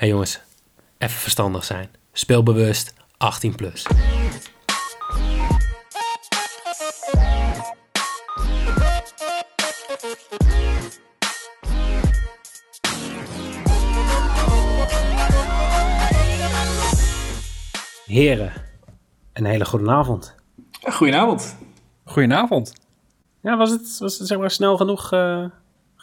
hey jongens, even verstandig zijn. Speelbewust, 18 plus. Heren, een hele goede avond. Goedenavond. Goedenavond. Ja, was het, was het zeg maar snel genoeg uh,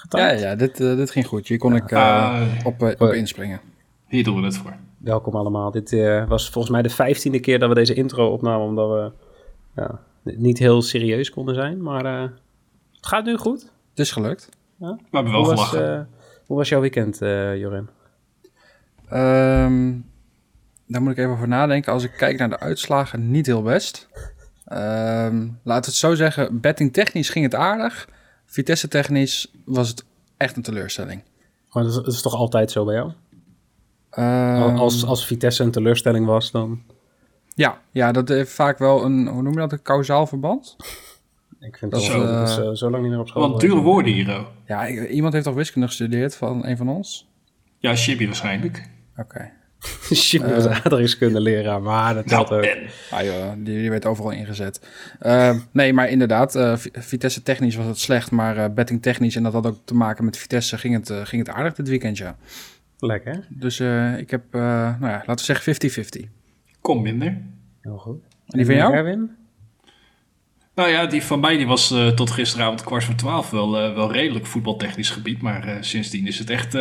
Ja, ja dit, uh, dit ging goed. Hier kon ik uh, op, op inspringen. Hier doen we het voor. Welkom allemaal. Dit was volgens mij de vijftiende keer dat we deze intro opnamen, omdat we ja, niet heel serieus konden zijn. Maar het gaat nu goed. Het is gelukt. Ja? We hebben wel hoe gelachen. Was, hoe was jouw weekend, Jorin? Um, daar moet ik even over nadenken. Als ik kijk naar de uitslagen, niet heel best. Um, laat het zo zeggen, betting technisch ging het aardig. Vitesse technisch was het echt een teleurstelling. Maar dat is, dat is toch altijd zo bij jou? Als, als Vitesse een teleurstelling was, dan... Ja, ja, dat heeft vaak wel een, hoe noem je dat, een kausaal verband? Ik vind dat, zo, uh, dat is, uh, zo lang niet meer op school. Wat dure woorden hier, ook. Ja, iemand heeft toch wiskunde gestudeerd van een van ons? Ja, Chibi waarschijnlijk. Oké. Okay. Shit, was uh, aardrijkskunde leraar, maar dat nou, ook. En. Ah joh, die, die werd overal ingezet. Uh, nee, maar inderdaad, uh, Vitesse technisch was het slecht, maar betting technisch, en dat had ook te maken met Vitesse, ging het, ging het aardig dit weekend, ja. Lekker. Dus ik heb, nou ja, laten we zeggen 50-50. Kom minder. Heel goed. En die van jou? Erwin? Nou ja, die van mij die was uh, tot gisteravond kwart voor twaalf wel, uh, wel redelijk voetbaltechnisch gebied. Maar uh, sindsdien is het echt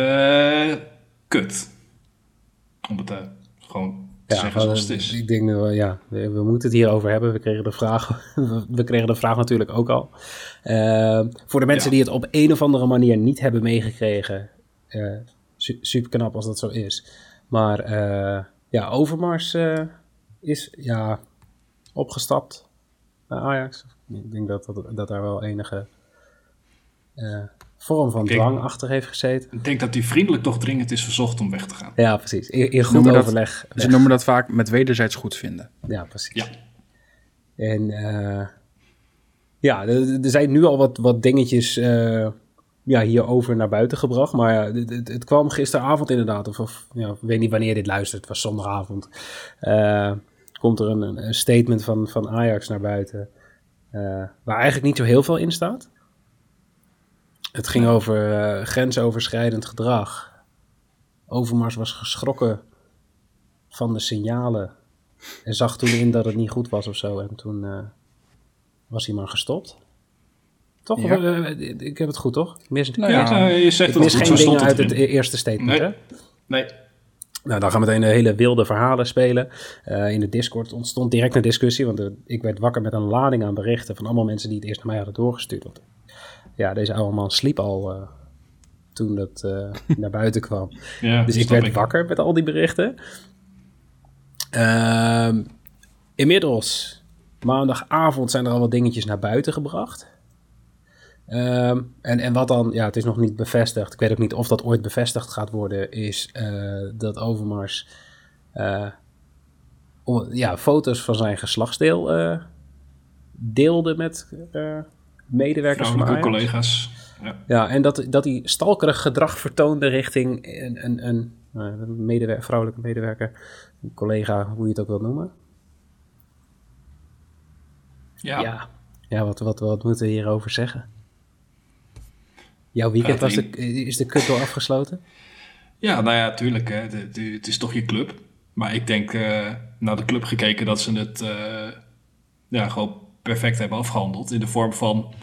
kut. Om het gewoon te ja, zeggen zoals het is. Ik denk dat we, ja, we, we, moeten het hierover hebben. We kregen de vraag, we kregen de vraag natuurlijk ook al. voor de mensen ja. die het op een of andere manier niet hebben meegekregen. Su super knap als dat zo is. Maar ja, Overmars is ja, opgestapt bij Ajax. Ik denk dat, dat, dat daar wel enige uh, vorm van denk, dwang achter heeft gezeten. Ik denk dat hij vriendelijk toch dringend is verzocht om weg te gaan. Ja, precies. In, in goed overleg. Dat, ze noemen dat vaak met wederzijds goed vinden. Ja, precies. Ja. En uh, ja, er, er, zijn nu al wat, wat dingetjes uh, ja, hierover naar buiten gebracht. Maar het, kwam gisteravond inderdaad. Of, ja, ik weet niet wanneer dit luistert. Het was zondagavond. Uh, komt er een, een, statement van, van Ajax naar buiten. Uh, waar eigenlijk niet zo heel veel in staat. Het ging over uh, grensoverschrijdend gedrag. Overmars was geschrokken van de signalen. En zag toen in dat het niet goed was of zo. En toen was hij maar gestopt. Toch? Ja. ik heb het goed, toch? Ik mis, nou, ja, je zegt ik mis geen dingen uit het eerste statement, nee. hè? Nee. Nou, dan gaan we meteen de hele wilde verhalen spelen. Uh, in de Discord ontstond direct een discussie, want ik werd wakker met een lading aan berichten van allemaal mensen die het eerst naar mij hadden doorgestuurd. Want, ja, deze oude man sliep al uh, toen dat naar buiten kwam. Ja, dus ik werd ik. wakker met al die berichten. Ehm, inmiddels, maandagavond, zijn er al wat dingetjes naar buiten gebracht. Um, en, en wat dan, ja, het is nog niet bevestigd. Ik weet ook niet of dat ooit bevestigd gaat worden. Is uh, dat Overmars uh, om, ja, foto's van zijn geslachtsdeel uh, deelde met medewerkers van Ajax. collega's. Ja. ja, en dat, dat hij stalkerig gedrag vertoonde richting een, een, een, een medewer vrouwelijke medewerker. Een collega, hoe je het ook wilt noemen. Ja. Ja, ja wat, wat, wat moeten we hierover zeggen? Jouw weekend was de, is de kut door afgesloten? Ja, nou ja, tuurlijk. Hè. De, de, het is toch je club. Maar ik denk, uh, naar de club gekeken, dat ze het uh, ja, gewoon perfect hebben afgehandeld. In de vorm van,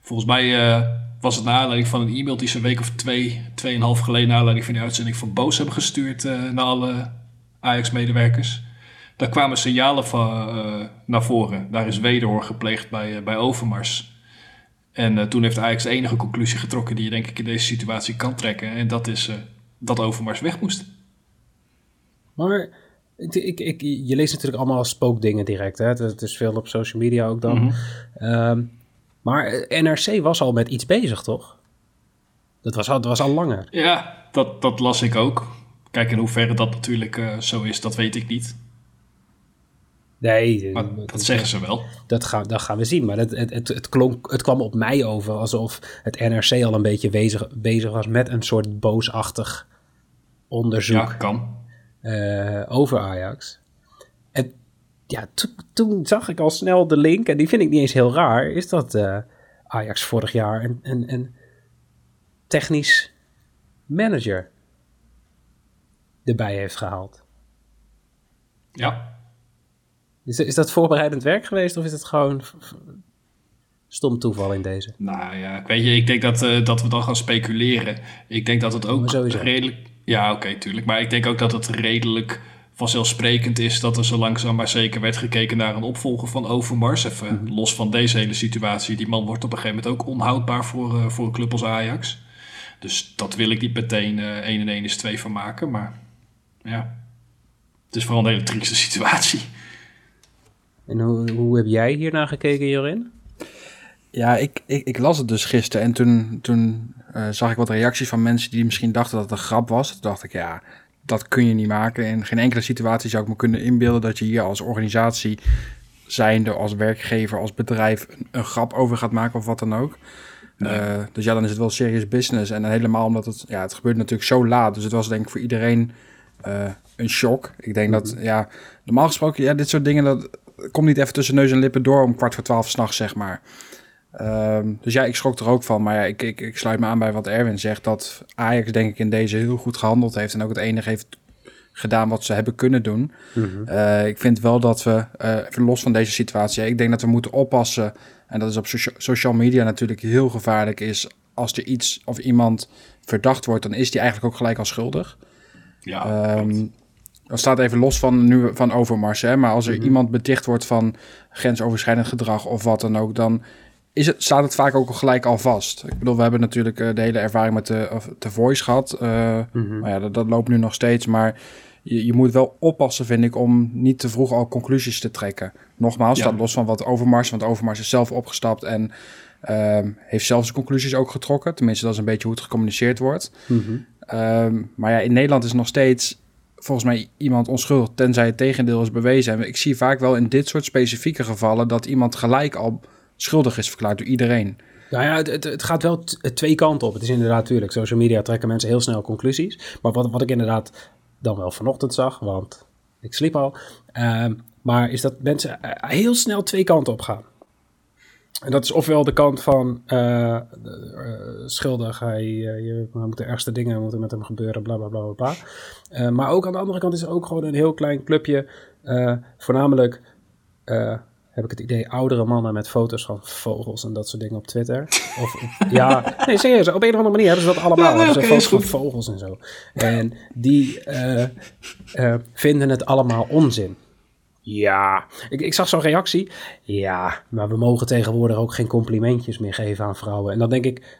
volgens mij uh, was het naar aanleiding van een e-mail die ze een week of twee, tweeënhalf geleden, naar aanleiding van die uitzending van Boos hebben gestuurd naar alle Ajax-medewerkers. Daar kwamen signalen van, naar voren. Daar is wederhoor gepleegd bij, bij Overmars. En uh, toen heeft Ajax de enige conclusie getrokken die je denk ik in deze situatie kan trekken. En dat is uh, dat Overmars weg moest. Maar ik, ik, ik, je leest natuurlijk allemaal spookdingen direct. Hè? Het is veel op social media ook dan. Mhm. Um, maar NRC was al met iets bezig, toch? Dat was al, dat was al langer. Ja, dat, dat las ik ook. Kijk, in hoeverre dat natuurlijk uh, zo is, dat weet ik niet. Nee, maar dat, dat zeggen ze wel. Dat, gaan, dat gaan we zien. Maar het, het, het, het, klonk, het kwam op mij over alsof het NRC al een beetje bezig, bezig was met een soort boosachtig onderzoek Ja, kan. eh, over Ajax. En ja, to- toen zag ik al snel de link, en die vind ik niet eens heel raar, is dat eh, Ajax vorig jaar een, een, een technisch manager erbij heeft gehaald. Ja. Is, is dat voorbereidend werk geweest of is het gewoon stom toeval in deze? Nou ja, ik weet je, ik denk dat, eh, dat we dan gaan speculeren. Ik denk dat het ook sowieso. redelijk... Ja, oké, tuurlijk. Maar ik denk ook dat het redelijk vanzelfsprekend is dat er zo langzaam maar zeker werd gekeken naar een opvolger van Overmars. Even Mhm. los van deze hele situatie. Die man wordt op een gegeven moment ook onhoudbaar voor, eh, voor een club als Ajax. Dus dat wil ik niet meteen eh 1 en 1 is 2 van maken. Maar ja, het is vooral een hele trieste situatie. En hoe, hoe heb jij hiernaar gekeken, Jorin? Ja, ik, ik, ik las het dus gisteren en toen, toen eh, zag ik wat reacties van mensen die misschien dachten dat het een grap was. Toen dacht ik, ja, dat kun je niet maken. In geen enkele situatie zou ik me kunnen inbeelden dat je hier als organisatie zijnde, als werkgever, als bedrijf een, een grap over gaat maken of wat dan ook. Eh, dus ja, dan is het wel serious business. En helemaal omdat het, ja, het gebeurt natuurlijk zo laat. Dus het was denk ik voor iedereen eh, een shock. Ik denk dat, ja, normaal gesproken, ja, dit soort dingen, dat komt niet even tussen neus en lippen door om kwart voor twaalf s'nachts, zeg maar. Ehm, dus ja, ik schrok er ook van. Maar ja, ik, ik, ik sluit me aan bij wat Erwin zegt. Dat Ajax denk ik in deze heel goed gehandeld heeft. En ook het enige heeft gedaan wat ze hebben kunnen doen. Eh, ik vind wel dat we, even los van deze situatie... ik denk dat we moeten oppassen. En dat is op socia- social media natuurlijk heel gevaarlijk is... als er iets of iemand verdacht wordt... dan is die eigenlijk ook gelijk al schuldig. Ja, Ehm dat staat even los van, nu, van Overmars. Hè? Maar als er iemand beticht wordt van grensoverschrijdend gedrag of wat dan ook, dan is het, staat het vaak ook al gelijk al vast. Ik bedoel, we hebben natuurlijk eh, de hele ervaring met de, de voice gehad. eh, Maar ja, dat, dat loopt nu nog steeds. Maar je, je moet wel oppassen, vind ik, om niet te vroeg al conclusies te trekken. Nogmaals, Ja. staat los van wat Overmars, want Overmars is zelf opgestapt en ehm, heeft zelf zijn conclusies ook getrokken. Tenminste, dat is een beetje hoe het gecommuniceerd wordt. Ehm, maar ja, in Nederland is nog steeds volgens mij iemand onschuldig, tenzij het tegendeel is bewezen. En ik zie vaak wel in dit soort specifieke gevallen dat iemand gelijk al schuldig is verklaard door iedereen. Nou ja, het, het, gaat wel twee kanten op. Het is inderdaad natuurlijk, social media trekken mensen heel snel conclusies. Maar wat, wat ik inderdaad dan wel vanochtend zag, want ik sliep al. ehm, maar is dat mensen eh, heel snel twee kanten op gaan. En dat is ofwel de kant van eh, schuldig, hij, eh, je, er moeten de ergste dingen moeten met hem gebeuren, bla bla bla bla. maar ook aan de andere kant is er ook gewoon een heel klein clubje, voornamelijk heb ik het idee, oudere mannen met foto's van vogels en dat soort dingen op Twitter. Of, ja, nee, serieus, op een of andere manier hebben ze dat allemaal. Ja, nee, foto's van vogels en zo. En die vinden het allemaal onzin. Ja, ik, ik zag zo'n reactie. Ja, maar we mogen tegenwoordig ook geen complimentjes meer geven aan vrouwen. En dan denk ik,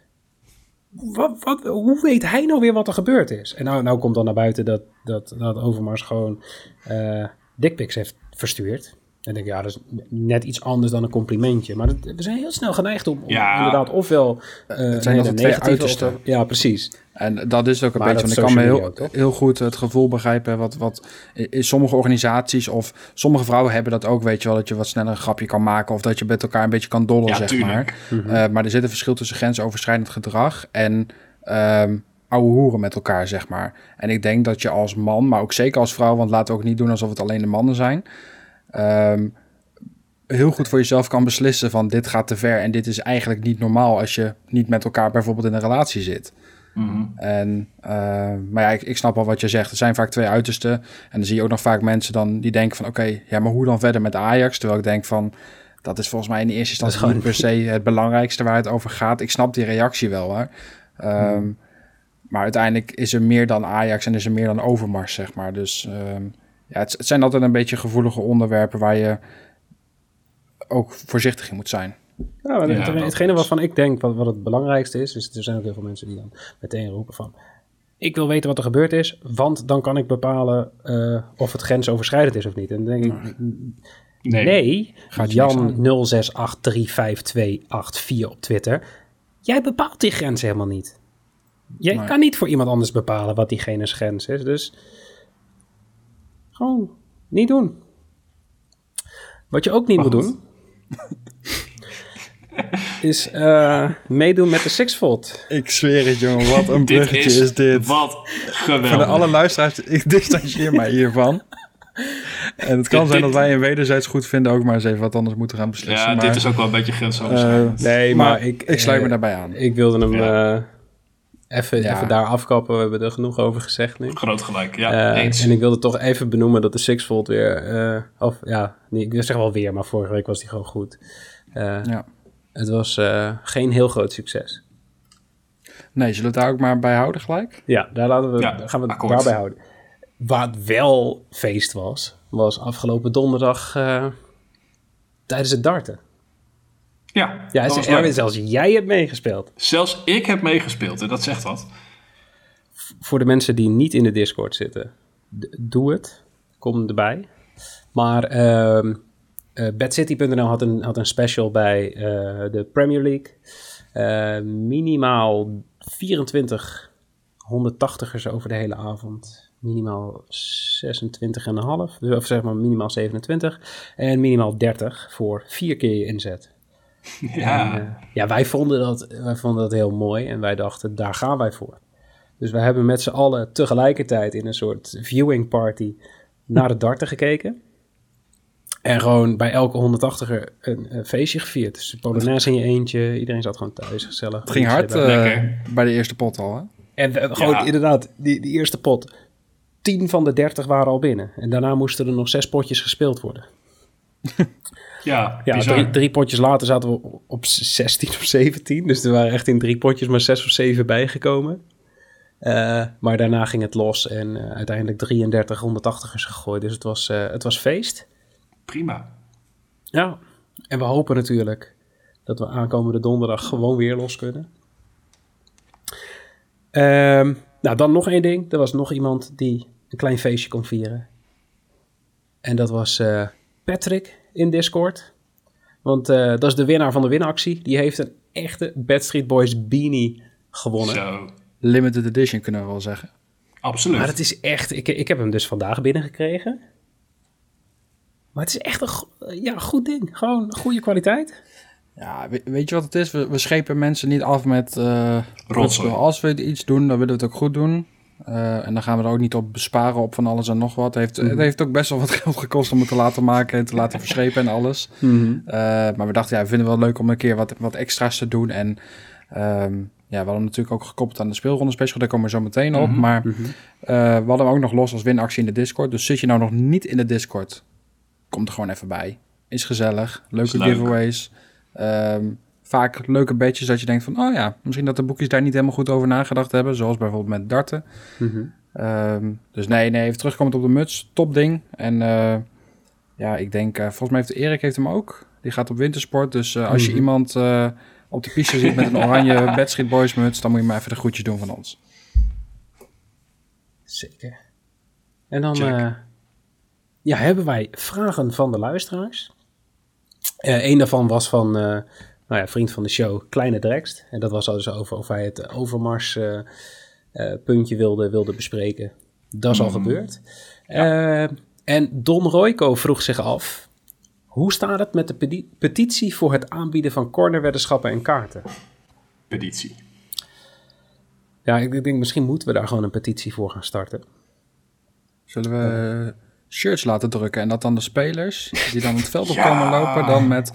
wat, wat, hoe weet hij nou weer wat er gebeurd is? En nou, nou komt dan naar buiten dat, dat, dat Overmars gewoon eh dickpics heeft verstuurd. En denk ik, ja, dat is net iets anders dan een complimentje. Maar dat- we zijn heel snel geneigd om, om Ja. inderdaad ofwel... zijn hele altijd twee negatieve uitersten. of- Ja, precies. En dat is ook een Maar beetje, want ik kan me heel, ook, heel goed het gevoel begrijpen wat, wat in sommige organisaties of sommige vrouwen hebben dat ook, weet je wel, dat je wat sneller een grapje kan maken of dat je met elkaar een beetje kan dollen, Ja, zeg tuurlijk. maar. Eh, maar er zit een verschil tussen grensoverschrijdend gedrag en ehm ouwe hoeren met elkaar, zeg maar. En ik denk dat je als man, maar ook zeker als vrouw, want laten we ook niet doen alsof het alleen de mannen zijn, ehm, heel goed voor jezelf kan beslissen van dit gaat te ver en dit is eigenlijk niet normaal als je niet met elkaar bijvoorbeeld in een relatie zit. Mhm. En, eh, maar ja, ik, ik snap al wat je zegt. Er zijn vaak twee uitersten. En dan zie je ook nog vaak mensen dan die denken van... oké, ja, maar hoe dan verder met Ajax? Terwijl ik denk van... dat is volgens mij in de eerste instantie niet per gewoon- se het belangrijkste waar het over gaat. Ik snap die reactie wel, hoor. Ehm, Maar uiteindelijk is er meer dan Ajax en is er meer dan Overmars, zeg maar. Dus ehm, ja, het, het zijn altijd een beetje gevoelige onderwerpen... waar je ook voorzichtig in moet zijn. Ja, maar Ja, het, hetgene waarvan ik denk wat, wat het belangrijkste is, is er zijn ook heel veel mensen die dan meteen roepen van, ik wil weten wat er gebeurd is, want dan kan ik bepalen eh, of het grensoverschrijdend is of niet. En dan denk ik, Nee. nee, Gaat Jan 06835284 op Twitter, jij bepaalt die grens helemaal niet. Jij Nee. kan niet voor iemand anders bepalen wat diegene's grens is, dus gewoon niet doen. Wat je ook niet moet doen, is eh, meedoen met de Sixfold. Ik zweer het, jongen. Wat een Dit bruggetje is, is, dit. wat geweldig. Voor de alle luisteraars, ik distancieer mij hiervan. En het kan Dit- zijn dat wij een wederzijds goed vinden ook maar eens even wat anders moeten gaan beslissen. Ja, maar, dit is ook wel een beetje grensoverschrijdend. Nee, maar, maar, ik, ik, sluit me eh, daarbij aan. Ik wilde hem Ja. eh, even, Ja. even daar afkappen. We hebben er genoeg over gezegd nu. Groot gelijk, ja, Eh, eens. en ik wilde toch even benoemen dat de Sixfold weer... eh, of ja, nee, ik zeggen wel weer, maar vorige week was die gewoon goed. Eh, Ja. Het was eh, geen heel groot succes. Nee, zullen we het daar ook maar bij houden gelijk? Ja, daar, laten we, Ja, gaan we het akkoord. daarbij houden. Wat wel feest was, was afgelopen donderdag eh, tijdens het darten. ja, Ja, dat. Erwin, zelfs jij hebt meegespeeld. Zelfs ik heb meegespeeld en dat zegt wat. Voor de mensen die niet in de Discord zitten, doe het. Kom erbij. Maar ehm eh, BadCity.nl had een, had een special bij eh, de Premier League. Eh, minimaal 24 180ers over de hele avond. Minimaal 26,5. Dus of zeg maar minimaal 27. En minimaal 30 voor vier keer je inzet. Ja, En, ja, wij vonden, dat, wij vonden dat heel mooi en wij dachten, daar gaan wij voor. Dus we hebben met z'n allen tegelijkertijd in een soort viewing party naar de darten gekeken. En gewoon bij elke 180er een, een feestje gevierd. Dus de Polonaise in je eentje, iedereen zat gewoon thuis, gezellig. Het ging hard eh, Lekker. bij de eerste pot al, hè? En eh, gewoon Ja. inderdaad, die, die eerste pot, 10 van de 30 waren al binnen. En daarna moesten er nog zes potjes gespeeld worden. ja, Ja, drie, drie potjes later zaten we op- op 16 of 17. Dus er waren echt in drie potjes maar zes of zeven bijgekomen. Eh, maar daarna ging het los en uiteindelijk 33 180ers gegooid. Dus het was, eh, het was feest. Prima. Ja, en we hopen natuurlijk dat we aankomende donderdag gewoon weer los kunnen. Ehm, nou, dan nog één ding. Er was nog iemand die een klein feestje kon vieren. En dat was eh, Patrick in Discord. Want eh, dat is de winnaar van de winactie. Die heeft een echte Bad Street Boys beanie gewonnen. Zo, Limited edition kunnen we wel zeggen. absoluut. Maar het is echt... Ik, ik heb hem dus vandaag binnengekregen. Maar het is echt een ja, goed ding. Gewoon goede kwaliteit. Ja, we- weet je wat het is? We, we schepen mensen niet af met... eh Rotzooi. Als we iets doen, dan willen we het ook goed doen. Eh, en dan gaan we er ook niet op besparen op van alles en nog wat. Het heeft, Mhm. het heeft ook best wel wat geld gekost om het te laten maken en te laten verschepen en alles. Mhm. Eh, maar we dachten, ja, we vinden het wel leuk om een keer wat, wat extra's te doen. En ehm, ja, we hadden natuurlijk ook gekoppeld aan de speelronde special. Daar komen we zo meteen op. Mhm. Maar eh, we hadden hem ook nog los als winactie in de Discord. Dus zit je nou nog niet in de Discord, kom er gewoon even bij. Is gezellig. Leuke Is leuk. giveaways. Ehm, vaak leuke badges dat je denkt van... oh ja, misschien dat de boekjes daar niet helemaal goed over nagedacht hebben. Zoals bijvoorbeeld met darten. Mhm. Ehm, dus nee, nee, even terugkomend op de muts. Top ding. En eh, ja, ik denk, eh, volgens mij heeft Erik heeft hem ook. Die gaat op wintersport. Dus eh, als je Mhm. iemand op de piste ziet met een oranje Street Boys muts... dan moet je maar even de groetjes doen van ons. Zeker. En dan ja, hebben wij vragen van de luisteraars. Eh een daarvan was van eh, nou ja, vriend van de show, Kleine Drekst. En dat was dus over of hij het Overmars eh, eh, puntje wilde, wilde bespreken. Dat is al Mhm. gebeurd. Eh, en Don Royco vroeg zich af... Hoe staat het met de peti- petitie voor het aanbieden van cornerweddenschappen en kaarten? Petitie. Ja, ik denk misschien moeten we daar gewoon een petitie voor gaan starten. Zullen we shirts laten drukken en dat dan de spelers... die dan het veld op Ja. komen lopen... dan met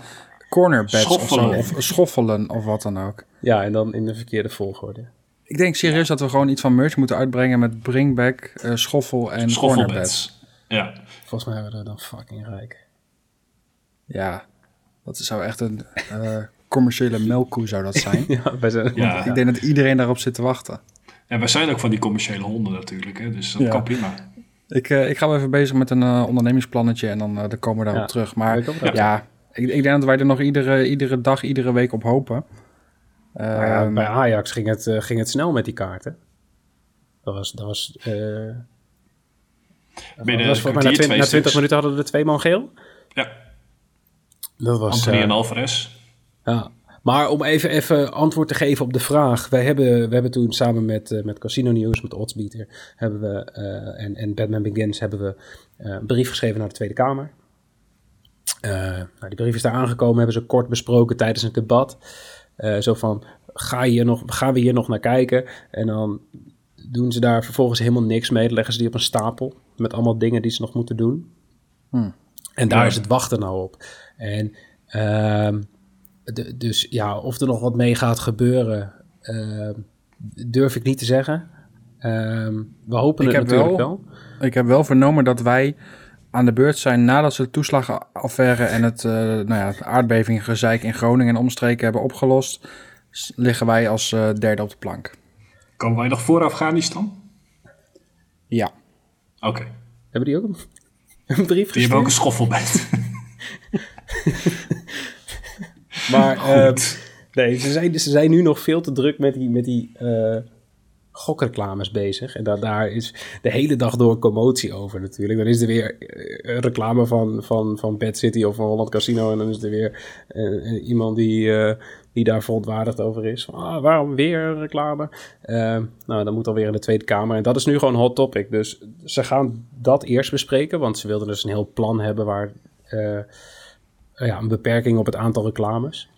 cornerbeds of zo, Schoffelen. of schoffelen of wat dan ook. Ja, en dan in de verkeerde volgorde. Ik denk serieus dat we gewoon iets van merch moeten uitbrengen... met bringback, eh, schoffel en cornerbeds. Schoffelbeds. Ja. Volgens mij hebben we er dan fucking rijk. Ja, dat zou echt een eh, commerciële melkkoe zou dat zijn. Ja, wij zijn... Ja. Ik denk dat iedereen daarop zit te wachten. En wij zijn ook van die commerciële honden natuurlijk, hè? dus dat Ja. kan prima. Ik, eh, ik ga wel even bezig met een eh, ondernemingsplannetje en dan, eh, dan komen we daarop Ja. terug. Maar ja, ik, ik denk dat wij er nog iedere, iedere dag, iedere week op hopen. Maar ja, Ehm, bij Ajax ging het, eh, ging het snel met die kaarten. Dat was... Dat was eh, Binnen dat was mij na, kwartier, 20, twee na 20 stuks. minuten hadden we er twee man geel. Ja, Dat was... Anthony eh, en Alvarez. ja. Maar om even, even antwoord te geven op de vraag. Wij hebben, we hebben toen samen met, eh, met Casino News, met Oddsbeater... Hebben we, eh, en, en Batman Begins hebben we eh, een brief geschreven naar de Tweede Kamer. Nou, die brief is daar aangekomen, hebben ze kort besproken tijdens een debat. Zo van, ga je nog, gaan we hier nog naar kijken? En dan doen ze daar vervolgens helemaal niks mee. Dan leggen ze die op een stapel met allemaal dingen die ze nog moeten doen. Hmm. En daar Ja. is het wachten nou op. En ehm, de- dus ja, of er nog wat mee gaat gebeuren, ehm, durf ik niet te zeggen. Ehm, we hopen Ik het natuurlijk wel- wel. Ik heb wel vernomen dat wij aan de beurt zijn nadat ze de toeslagenaffaire en het eh nou ja, het aardbevinggezeik in Groningen en omstreken hebben opgelost. Liggen wij als eh, derde op de plank. Komen wij nog voor Afghanistan? Ja. Oké. Hebben die ook een, een brief Die hebben ook een schoffelbed. Maar ehm, nee, ze zijn, ze zijn nu nog veel te druk met die, met die eh, gokreclames bezig. En da- daar is de hele dag door commotie over natuurlijk. Dan is er weer een reclame van, van, van Bad City of van Holland Casino. En dan is er weer eh, iemand die, die daar verontwaardigd over is. Van, ah, waarom weer een reclame? Ehm, nou, dan moet alweer in de Tweede Kamer. En dat is nu gewoon hot topic. Dus ze gaan dat eerst bespreken. Want ze wilden dus een heel plan hebben waar... eh, ja, een beperking op het aantal reclames.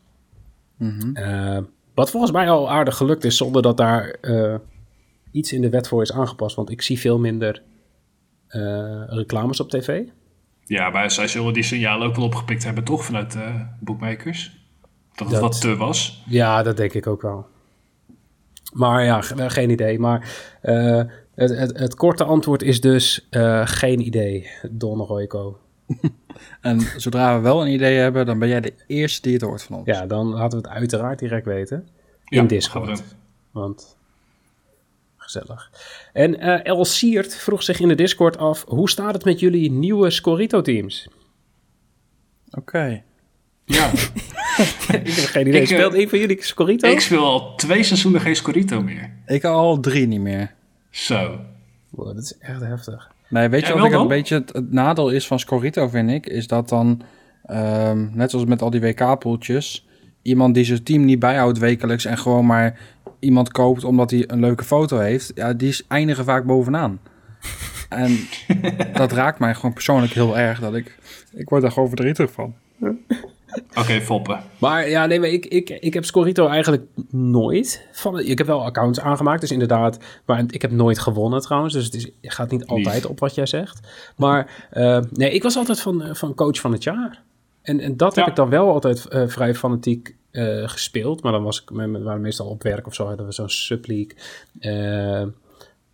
Mhm. Eh, wat volgens mij al aardig gelukt is, zonder dat daar eh, iets in de wet voor is aangepast. Want ik zie veel minder eh, reclames op tv. Ja, maar zij zullen die signalen ook wel opgepikt hebben, toch? Vanuit de boekmakers. Dat het Dat- wat te was. Ja, dat denk ik ook wel. Maar ja, ge- geen idee. Maar eh, het, het, het korte antwoord is dus eh, geen idee, Don Royco. En zodra we wel een idee hebben, dan ben jij de eerste die het hoort van ons. Ja, dan laten we het uiteraard direct weten. In Ja, Discord. Want gezellig. En eh El Siert vroeg zich in de Discord af: hoe staat het met jullie nieuwe Scorito-teams? Oké. Ja, ik heb geen idee. Ik, eh, Speelt een van jullie Scorito? ik speel al twee seizoenen geen Scorito meer. Ik al drie niet meer. Zo. Wow, dat is echt heftig. Nee, weet je wat ik een beetje het, het nadeel is van Scorito, vind ik? Is dat dan, ehm, net zoals met al die WK-poeltjes, iemand die zijn team niet bijhoudt wekelijks en gewoon maar iemand koopt omdat hij een leuke foto heeft, ja, die is- eindigen vaak bovenaan. En dat raakt mij gewoon persoonlijk heel erg, dat ik, ik word daar gewoon verdrietig van. Oké, Foppen. Maar ja, nee, maar ik, ik, ik heb Scorito eigenlijk nooit. Van, ik heb wel accounts aangemaakt, dus inderdaad. Maar ik heb nooit gewonnen trouwens. Dus het is, gaat niet altijd op wat jij zegt. Maar eh, nee, ik was altijd van, eh, van coach van het jaar. En, en dat heb ik dan wel altijd eh, vrij fanatiek gespeeld. Maar dan was ik, we waren meestal op werk of zo, hadden we zo'n subleague.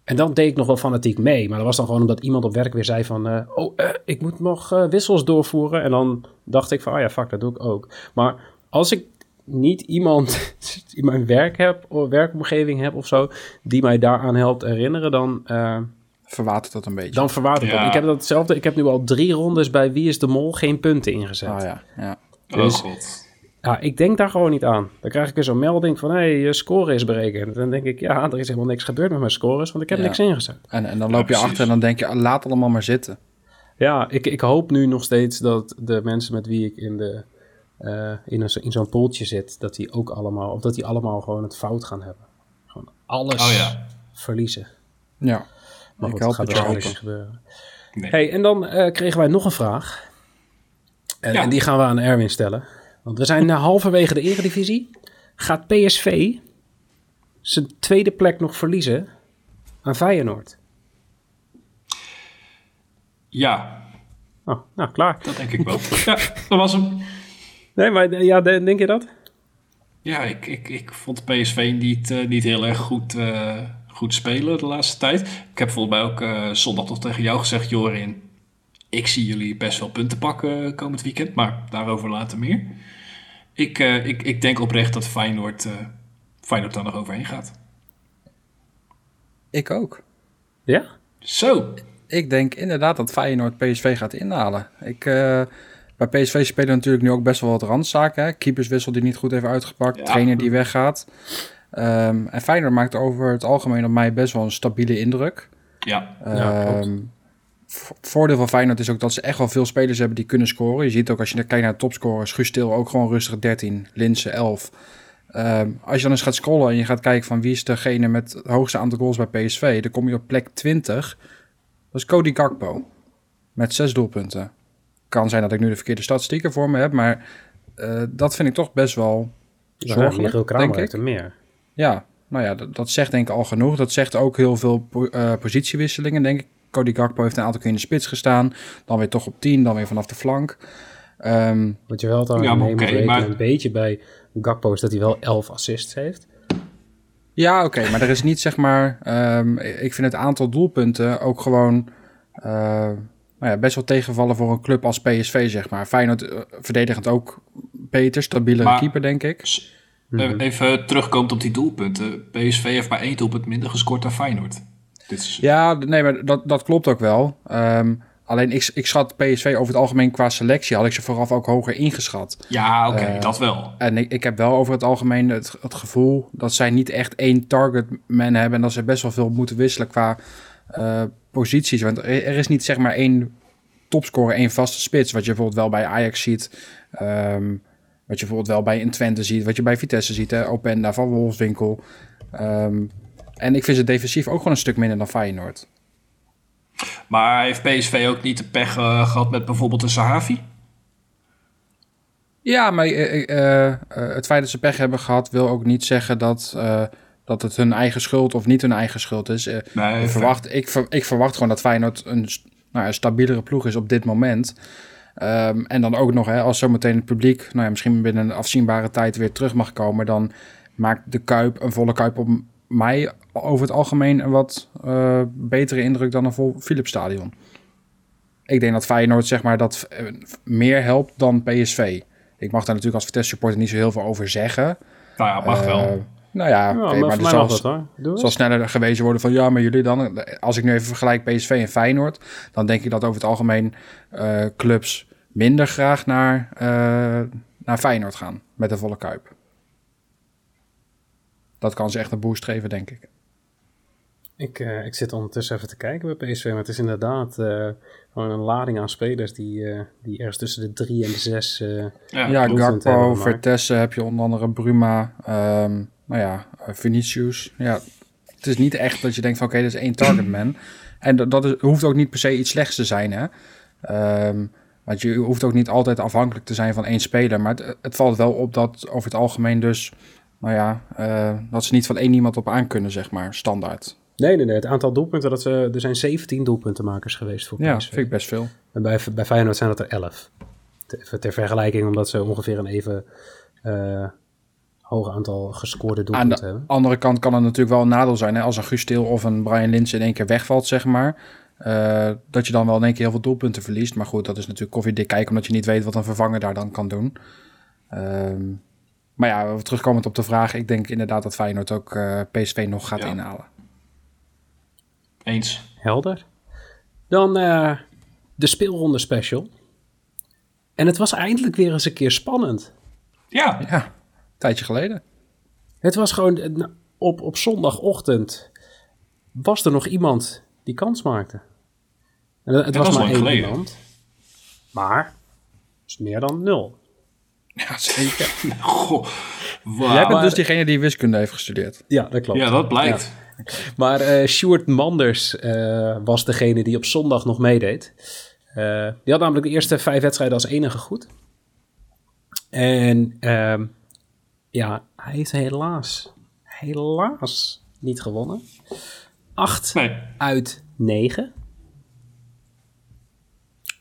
En dan deed ik nog wel fanatiek mee. Maar dat was dan gewoon omdat iemand op werk weer zei van... eh, oh, eh, ik moet nog eh, wissels doorvoeren. En dan dacht ik van, oh ja, fuck, dat doe ik ook. Maar als ik niet iemand in mijn werk heb, of werkomgeving heb of zo... die mij daaraan helpt herinneren, dan, eh, Verwatert dat een beetje. dan verwatert Ja. dat. Ik heb datzelfde. Ik heb nu al drie rondes bij Wie is de Mol geen punten ingezet. Ah ja, ja. Oh Dus- god. Ja, ik denk daar gewoon niet aan. Dan krijg ik weer zo'n melding van, hé, hey, je score is berekend. Dan denk ik, ja, er is helemaal niks gebeurd met mijn scores, want ik heb Ja. niks ingezet. En, en dan Ja, loop je achter en dan denk je, laat allemaal maar zitten. Ja, ik, ik hoop nu nog steeds dat de mensen met wie ik in, de, eh, in, een, zo- in zo'n poeltje zit, dat die ook allemaal, of dat die allemaal gewoon het fout gaan hebben. Gewoon alles Oh ja. verliezen. Ja, Maar ik goed, help dat gaat het gebeuren. Nee. Hey, en dan eh, kregen wij nog een vraag. En, Ja. en die gaan we aan Erwin stellen. Want we zijn eh, halverwege de Eredivisie. Gaat PSV zijn tweede plek nog verliezen aan Feyenoord? Ja, Oh, nou, klaar. dat denk ik wel. ja, dat was hem. Nee, maar eh, ja, de- denk je dat? Ja, ik, ik, ik vond PSV niet, eh, niet heel erg goed, goed spelen de laatste tijd. Ik heb volgens mij ook zondag toch tegen jou gezegd, Jorin. Ik zie jullie best wel punten pakken komend weekend, maar daarover later meer. Ik, eh, ik, ik denk oprecht dat Feyenoord, eh Feyenoord daar nog overheen gaat. ik ook. Ja? Zo, Ik denk inderdaad dat Feyenoord PSV gaat inhalen. Ik, eh, bij PSV spelen natuurlijk nu ook best wel wat randzaken. Hè? Keeperswissel die niet goed heeft uitgepakt. Ja. Trainer die weggaat. Ehm, en Feyenoord maakt over het algemeen op mij best wel een stabiele indruk. ja. Ja, klopt. Ehm, voordeel van Feyenoord is ook dat ze echt wel veel spelers hebben die kunnen scoren. Je ziet ook als je kijkt naar de topscorers. Guus Til ook gewoon rustig 13. Linse 11. Ehm, als je dan eens gaat scrollen en je gaat kijken van wie is degene met het hoogste aantal goals bij PSV. Dan kom je op plek 20. Dat is Cody Gakpo. Met zes doelpunten. Kan zijn dat ik nu de verkeerde statistieken voor me heb. Maar eh, dat vind ik toch best wel Zorgelijk, Michiel denk ik. er meer. Ja, nou ja, dat, dat zegt denk ik al genoeg. Dat zegt ook heel veel po- eh, positiewisselingen, denk ik. Cody Gakpo heeft een aantal keer in de spits gestaan. Dan weer toch op 10, dan weer vanaf de flank. Ehm, Wat je wel dan Ja, maar een beetje bij Gakpo is dat hij wel 11 assists heeft. ja, oké, maar er is niet zeg maar... ehm, ik vind het aantal doelpunten ook gewoon... eh, nou ja, best wel tegenvallen voor een club als PSV, zeg maar. Feyenoord eh, verdedigend ook beter, stabielere Maar- keeper, denk ik. S- Mhm. eh, Even terugkomend op die doelpunten. PSV heeft maar één doelpunt minder gescoord dan Feyenoord. Dit is, Ja, nee, maar dat, dat klopt ook wel. Ehm, alleen ik, ik schat PSV over het algemeen qua selectie... had ik ze vooraf ook hoger ingeschat. ja oké, Eh, dat wel. En ik, ik heb wel over het algemeen het, het gevoel dat zij niet echt één targetman hebben en dat ze best wel veel moeten wisselen qua eh, posities. Want er, er is niet zeg maar één topscorer, één vaste spits, wat je bijvoorbeeld wel bij Ajax ziet. ehm, wat je bijvoorbeeld wel bij een Twente ziet, wat je bij Vitesse ziet, hè, Openda van Wolfswinkel. Ehm, en ik vind ze defensief ook gewoon een stuk minder dan Feyenoord. Maar heeft PSV ook niet de pech eh, gehad met bijvoorbeeld een Sahavi? Ja, maar eh, eh, het feit dat ze pech hebben gehad wil ook niet zeggen dat, dat het hun eigen schuld of niet hun eigen schuld is. Nee, ik, verwacht, ik, ver- ik verwacht gewoon dat Feyenoord een, nou, een stabielere ploeg is op dit moment. Ehm, en dan ook nog, hè, als zometeen het publiek nou ja, misschien binnen een afzienbare tijd weer terug mag komen, dan maakt de Kuip, een volle Kuip op mij over het algemeen een wat eh, betere indruk dan een vol Philipsstadion. Ik denk dat Feyenoord zeg maar dat eh, meer helpt dan PSV. Ik mag daar natuurlijk als Vitesse supporter niet zo heel veel over zeggen. Nou ja, mag Eh, wel. Nou ja, maar er mij zal, mag dat hoor. Doe eens. zal sneller gewezen worden van ja, maar jullie dan. Als ik nu even vergelijk PSV en Feyenoord, dan denk ik dat over het algemeen eh, clubs minder graag naar, eh, naar Feyenoord gaan met een volle kuip. Dat kan ze echt een boost geven, denk ik. Ik, eh, ik zit ondertussen even te kijken bij PSV, maar het is inderdaad eh, gewoon een lading aan spelers die, eh, die ergens tussen de drie en de zes... eh, Ja, Ja, Gakpo, gemaakt. Vertesse heb je onder andere Bruma, ehm, nou ja, Vinicius. Ja, het is niet echt dat je denkt van oké, dat is één targetman. En dat, dat is, hoeft ook niet per se iets slechts te zijn, hè. Ehm, want je hoeft ook niet altijd afhankelijk te zijn van één speler. Maar het, het valt wel op dat over het algemeen dus, nou ja, eh, dat ze niet van één iemand op aan kunnen, zeg maar, standaard. Nee, nee, nee. Het aantal doelpunten, dat ze, er zijn 17 doelpuntenmakers geweest voor PSV. Ja, vind ik best veel. En bij, bij Feyenoord zijn dat er 11. Ter, ter vergelijking, omdat ze ongeveer een even eh hoog aantal gescoorde Aan doelpunten de hebben. andere kant kan het natuurlijk wel een nadeel zijn. Hè? Als een Guus Til of een Brian Lins in één keer wegvalt, zeg maar. eh, dat je dan wel in één keer heel veel doelpunten verliest. Maar goed, dat is natuurlijk koffiedik kijken... omdat je niet weet wat een vervanger daar dan kan doen. Ehm, maar ja, terugkomend op de vraag... ik denk inderdaad dat Feyenoord ook eh, PSV nog gaat Ja. inhalen. Eens. Helder. Dan eh, de speelronde special. En het was eindelijk weer eens een keer spannend. Ja, Ja, een tijdje geleden. Het was gewoon eh, nou, op, op zondagochtend was er nog iemand die kans maakte. En het dat was is maar lang één geleden. iemand. Maar het is meer dan nul. Ja, zeker. goh. Jij bent dus diegene die wiskunde heeft gestudeerd. Ja, dat klopt. Ja, dat blijkt. Maar eh Stuart Manders eh, was degene die op zondag nog meedeed. Eh, die had namelijk de eerste vijf wedstrijden als enige goed. En ehm, ja, hij heeft helaas, helaas niet gewonnen. Acht Nee, uit negen.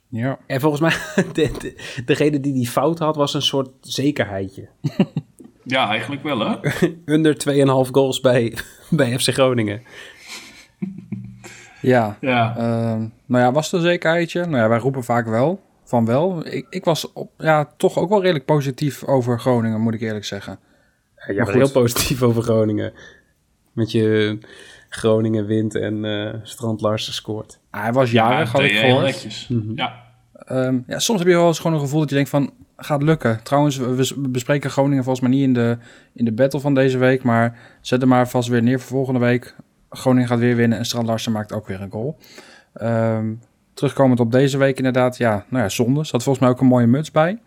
Ja. En volgens mij, de, de- degene die die fout had, was een soort zekerheidje. ja, eigenlijk wel hè. Under 2,5 goals bij, bij FC Groningen. Ja, Ja, Ehm, nou ja, was het een zekerheidje? Nou ja, wij roepen vaak wel, van wel. Ik, ik was op, ja, toch ook wel redelijk positief over Groningen, moet ik eerlijk zeggen. Ja, jij was heel positief over Groningen. Met je Groningen wint en eh Strand Larsen scoort. Ah, Hij was jarig, had ik gehoord. Mhm. Ja, Ehm, ja, soms heb je wel eens gewoon een gevoel dat je denkt van, gaat lukken. Trouwens, we, bespreken Groningen volgens mij niet in de, in de battle van deze week, maar zet hem maar vast weer neer voor volgende week. Groningen gaat weer winnen en Strand Larsen maakt ook weer een goal. Ehm, terugkomend op deze week inderdaad, ja, nou ja, zonde. Zat volgens mij ook een mooie muts bij.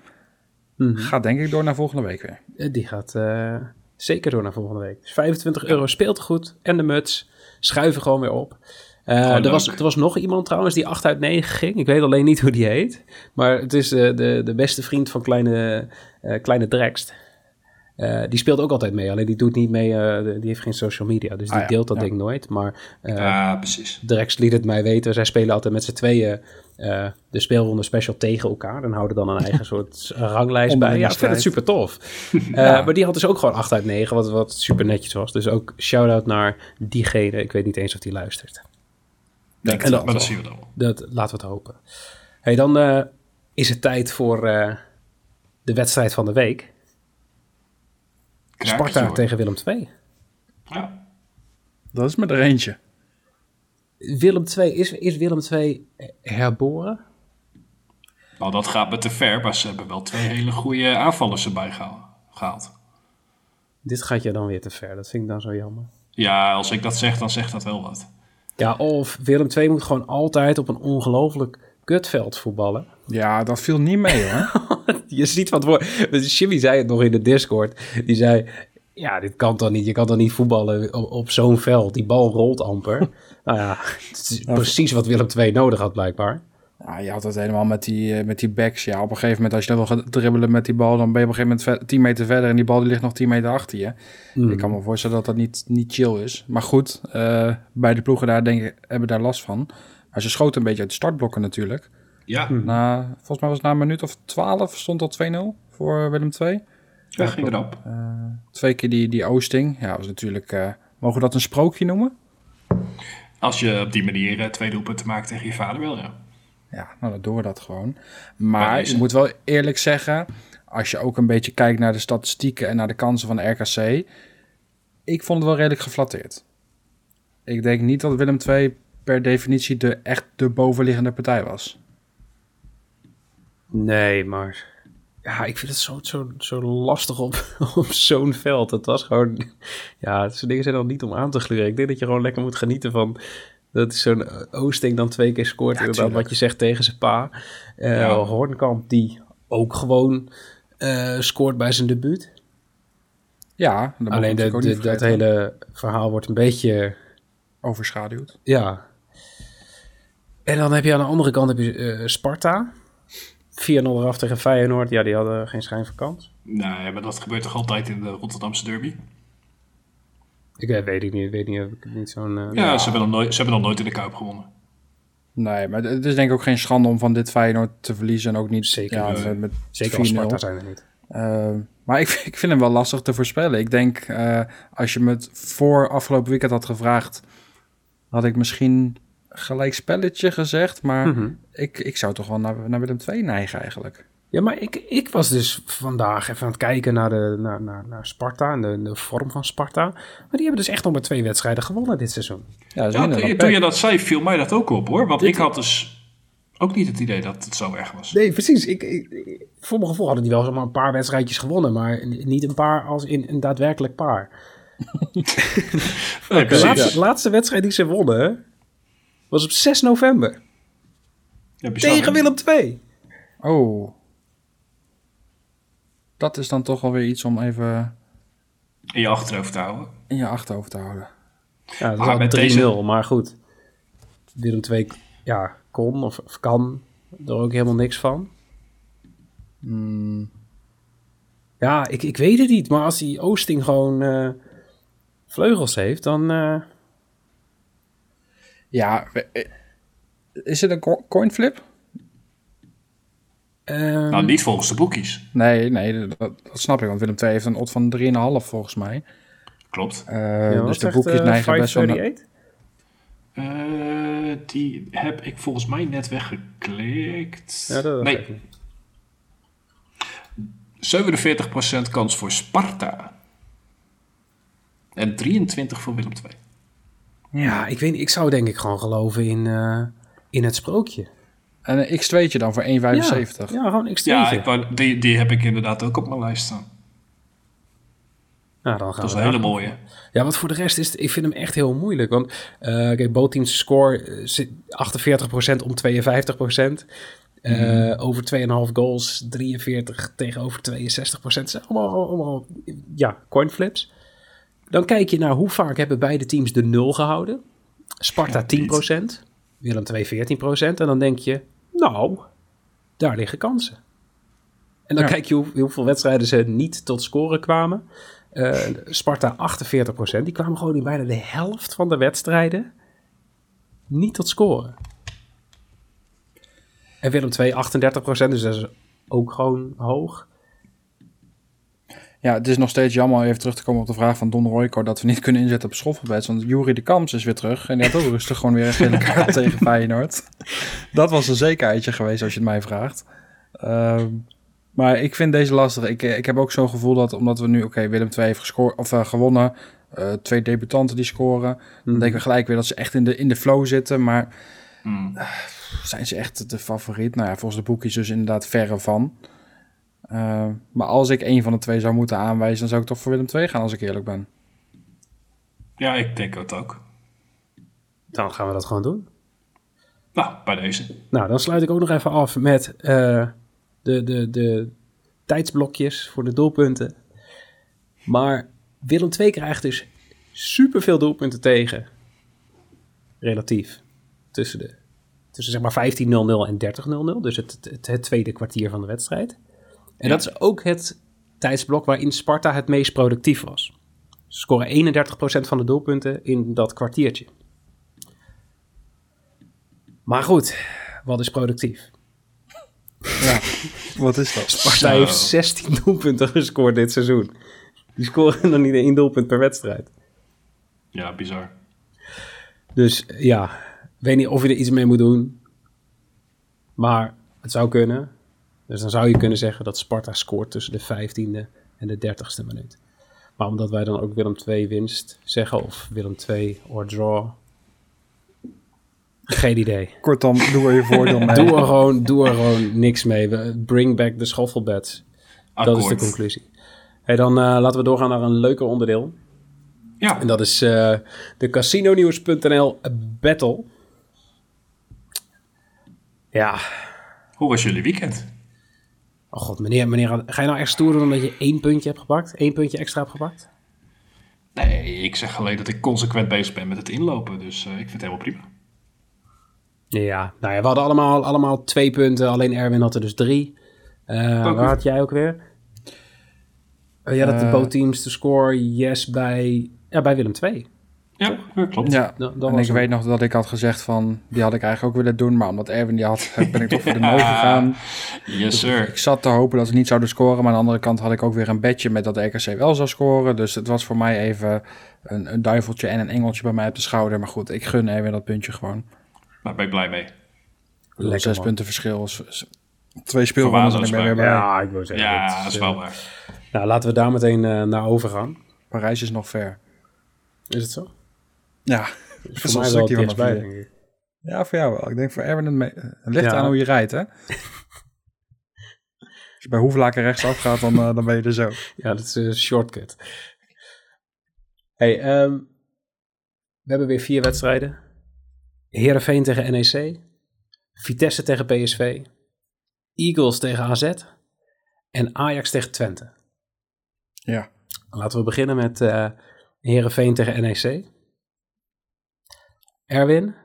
Gaat denk ik door naar volgende week weer. Die gaat eh, zeker door naar volgende week. Dus 25 euro speeltegoed en de muts schuiven gewoon weer op. Eh, er, was, er was nog iemand trouwens die 8 uit 9 ging. Ik weet alleen niet hoe die heet. Maar het is eh, de, de beste vriend van kleine, eh, kleine Drekst. Die speelt ook altijd mee, alleen die doet niet mee, die heeft geen social media, dus die Ah ja, deelt dat ja. ding nooit. Maar Ja, precies. Drex liet het mij weten, zij spelen altijd met z'n tweeën de speelronde special tegen elkaar en houden dan een eigen soort ranglijst bij. Ja, ik vind het super tof. Maar die had dus ook gewoon 8 uit 9, wat, wat super netjes was. Dus ook shout-out naar diegene, ik weet niet eens of die luistert. Denk En dat-. Maar dat zien we dan wel. Dat, laten we het hopen. Hey, dan eh, is het tijd voor eh, de wedstrijd van de week. Sparta hoor. tegen Willem II. Ja. Dat is me er eentje. Willem II, is, is Willem II herboren? Nou, dat gaat me te ver, maar ze hebben wel twee hele goede aanvallers erbij geha- gehaald. Dit gaat je dan weer te ver, dat vind ik dan zo jammer. Ja, als ik dat zeg, dan zegt dat wel wat. Ja, of Willem II moet gewoon altijd op een ongelooflijk kutveld voetballen. Ja, dat viel niet mee hoor. Je ziet wat voor. Jimmy zei het nog in de Discord. Die zei: Ja, dit kan toch niet? Je kan toch niet voetballen op, op zo'n veld? Die bal rolt amper. nou ja, het is precies wat Willem II nodig had, blijkbaar. Ja, je had het helemaal met die, eh, met die backs. Ja, op een gegeven moment als je dan wil gaan dribbelen met die bal, dan ben je op een gegeven moment ver- 10 meter verder en die bal die ligt nog 10 meter achter je. Hmm. Ik kan me voorstellen dat dat niet, niet chill is. Maar goed, eh beide ploegen daar denk ik, hebben daar last van. Maar ze schoten een beetje uit de startblokken natuurlijk. Ja, Na, volgens mij was het na een minuut of 12 stond al 2-0 voor Willem II. ja ging erop. Twee keer die, die Oosting. Ja, was natuurlijk, eh, mogen we dat een sprookje noemen? Als je op die manier eh, twee doelpunten maakt tegen je vader wel, ja. Ja, nou dan doen we dat gewoon. Maar je moet wel eerlijk zeggen, als je ook een beetje kijkt naar de statistieken en naar de kansen van de RKC, ik vond het wel redelijk geflatteerd. Ik denk niet dat Willem II per definitie de echt de bovenliggende partij was. Nee, maar. Ja, ik vind het zo, zo, zo lastig op, op zo'n veld. Het was gewoon. Ja, zo'n dingen zijn dan niet om aan te gluren. Ik denk dat je gewoon lekker moet genieten van. Dat zo'n Oosting dan twee keer scoort. Ja, inderdaad, tuurlijk. wat je zegt tegen zijn pa. Eh Ja. Hoornkamp, die ook gewoon eh, scoort bij zijn debuut. Ja, Alleen de, de- dat hele verhaal wordt een beetje. overschaduwd. Ja. En dan heb je aan de andere kant heb je, eh, Sparta. 4-0 eraf tegen Feyenoord. Ja, die hadden geen schijn van kans. Nee, maar dat gebeurt toch altijd in de Rotterdamse derby? Ik weet, weet ik niet, weet niet, heb ik niet zo'n... eh, Ja, Ze, hebben nog nooit, ze hebben nog nooit in de Kuip gewonnen. Nee, maar het is denk ik ook geen schande om van dit Feyenoord te verliezen. En ook niet Zeker ja, niet. met, met Zeker als 4-0. Sparta zijn er niet. Uh, maar ik, ik vind hem wel lastig te voorspellen. Ik denk, uh, als je me het voor afgelopen weekend had gevraagd, had ik misschien gelijk spelletje gezegd. Maar Mhm. ik, ik zou toch wel naar, naar Willem II neigen eigenlijk. Ja, maar ik, ik was dus vandaag even aan het kijken naar, de, naar, naar, naar Sparta en de, de vorm van Sparta. Maar die hebben dus echt nog maar twee wedstrijden gewonnen dit seizoen. Ja, toen, dan toen je dat zei, viel mij dat ook op hoor. Want ik had dus ook niet het idee dat het zo erg was. Nee, precies. Ik, ik, ik- voor mijn gevoel hadden die wel zomaar een paar wedstrijdjes gewonnen, maar niet een paar als in een daadwerkelijk paar. Nee, De precies. laatste, laatste wedstrijd die ze wonnen was op 6 november Ja, bizar, tegen? Willem II. Oh. Dat is dan toch alweer iets om even In je achterhoofd te houden. in je achterhoofd te houden. Ja, dat was met 3-0, deze- maar goed. Willem II ja, kon of, of kan er ook helemaal niks van. Hmm, Ja, ik, ik weet het niet. Maar als die Oosting gewoon eh, vleugels heeft, dan... eh, Ja, eh, is het een co- coinflip? Ehm, Nou, niet volgens de boekies. Nee, nee, dat, dat snap ik. Want Willem II heeft een odd van 3,5 volgens mij. Klopt. Eh, ja, dus de boekjes eh, neigen best wel... naar- 538? Eh, die heb ik volgens mij net weggeklikt. Ja, dat nee, weet ik niet. 47% kans voor Sparta. En 23 voor Willem II. Ja, ik weet niet. Ik zou denk ik gewoon geloven in, eh, in het sprookje. En een x2'tje dan voor 1,75. Ja, ja gewoon x Ja, ik wou- die, die heb ik inderdaad ook op mijn lijst staan. Nou, dan gaan Dat is een hele mooie. Ja, want voor de rest is het, ik vind hem echt heel moeilijk. Want eh kijk, bootteams score eh, zit 48% om 52%. Eh, Over 2,5 goals, 43 tegenover 62%. Het zijn allemaal, allemaal ja, coinflips. Dan kijk je naar hoe vaak hebben beide teams de nul gehouden. Sparta 10%, Willem II 14%. En dan denk je, nou, daar liggen kansen. En dan Ja. kijk je hoe, hoeveel wedstrijden ze niet tot scoren kwamen. Eh, Sparta 48%. Die kwamen gewoon in bijna de helft van de wedstrijden niet tot scoren. En Willem II 38%, dus dat is ook gewoon hoog. Ja, het is nog steeds jammer, even terug te komen op de vraag van Don Royko, dat we niet kunnen inzetten op schoffelbeds. Want Jury de Kamps is weer terug en die had ook rustig gewoon weer een gele kaart tegen Feyenoord. Dat was een zekerheidje geweest als je het mij vraagt. Ehm, maar ik vind deze lastig. Ik, ik heb ook zo'n gevoel dat omdat we nu, oké, Willem II heeft gescoord, of, eh, gewonnen, eh, twee debutanten die scoren. Dan denken we gelijk weer dat ze echt in de, in de flow zitten, maar Hmm. zijn ze echt de favoriet? Nou ja, volgens de boekjes dus inderdaad verre van. Eh, maar als ik een van de twee zou moeten aanwijzen, dan zou ik toch voor Willem II gaan, als ik eerlijk ben. Ja, ik denk het ook. Dan gaan we dat gewoon doen. Nou, bij deze. Nou, dan sluit ik ook nog even af met eh, de, de, de tijdsblokjes voor de doelpunten. Maar Willem II krijgt dus superveel doelpunten tegen. Relatief. Tussen, de, tussen zeg maar 15-0-0 en 30-0-0. Dus het, het, het tweede kwartier van de wedstrijd. En Ja. dat is ook het tijdsblok waarin Sparta het meest productief was. Ze scoren 31% van de doelpunten in dat kwartiertje. Maar goed, wat is productief? Ja, wat is dat? Sparta heeft 16 doelpunten gescoord dit seizoen. Die scoren dan niet één doelpunt per wedstrijd. Ja, bizar. Dus ja, weet niet of je er iets mee moet doen. Maar het zou kunnen. Dus dan zou je kunnen zeggen dat Sparta scoort tussen de 15e en de 30ste minuut. Maar omdat wij dan ook Willem 2 winst zeggen, of Willem 2 or draw. Geen idee. Kortom, doe er je voordeel mee. Doe er gewoon, doe er gewoon niks mee. We- Bring back the schoffelbeds. Dat is de conclusie. Hey, dan eh, laten we doorgaan naar een leuker onderdeel. Ja, En dat is eh, de casinonews.nl battle. Ja. hoe was jullie weekend? Oh god, meneer, meneer, ga je nou echt stoer doen omdat je één puntje hebt gepakt? Eén puntje extra hebt gepakt? Nee, ik zeg alleen dat ik consequent bezig ben met het inlopen. Dus eh, ik vind het helemaal prima. Ja, nou ja, we hadden allemaal, allemaal twee punten. Alleen Erwin had er dus drie. Eh, Ook waar had jij ook weer? Oh, ja, dat de Eh, both teams to score yes bij, ja, bij Willem 2. Ja, ja, klopt. Ja, Dat, dat en ik weet nog dat ik had gezegd van, die had ik eigenlijk ook willen doen. Maar omdat Erwin die had, ben ik toch voor de no gegaan. Yes, sir. Ik zat te hopen dat ze niet zouden scoren. Maar aan de andere kant had ik ook weer een bedje met dat de RKC wel zou scoren. Dus het was voor mij even een, een duiveltje en een engeltje bij mij op de schouder. Maar goed, ik gun Erwin dat puntje gewoon. Daar ben ik blij mee. Lekker, Zes man. punten verschil. Twee speelrondes en ik ben weer bij. Ja, ik wil zeggen. Ja, dat is eh, wel waar. Nou, laten we daar meteen eh, naar overgaan. Parijs is nog ver. Is het zo? Ja, Dus is voor wel mij wel een stukje van denk ik. ja, voor jou wel. Ik denk voor Erwin het, ligt Ja. aan hoe je rijdt, hè? Als je bij Hoevelaken rechtsaf gaat, dan, eh, dan ben je er zo. Ja, dat is een shortcut. Hey, ehm, we hebben weer vier wedstrijden. Heerenveen tegen NEC. Vitesse tegen PSV. Eagles tegen AZ. En Ajax tegen Twente. Ja. Laten we beginnen met eh Heerenveen tegen NEC. Erwin?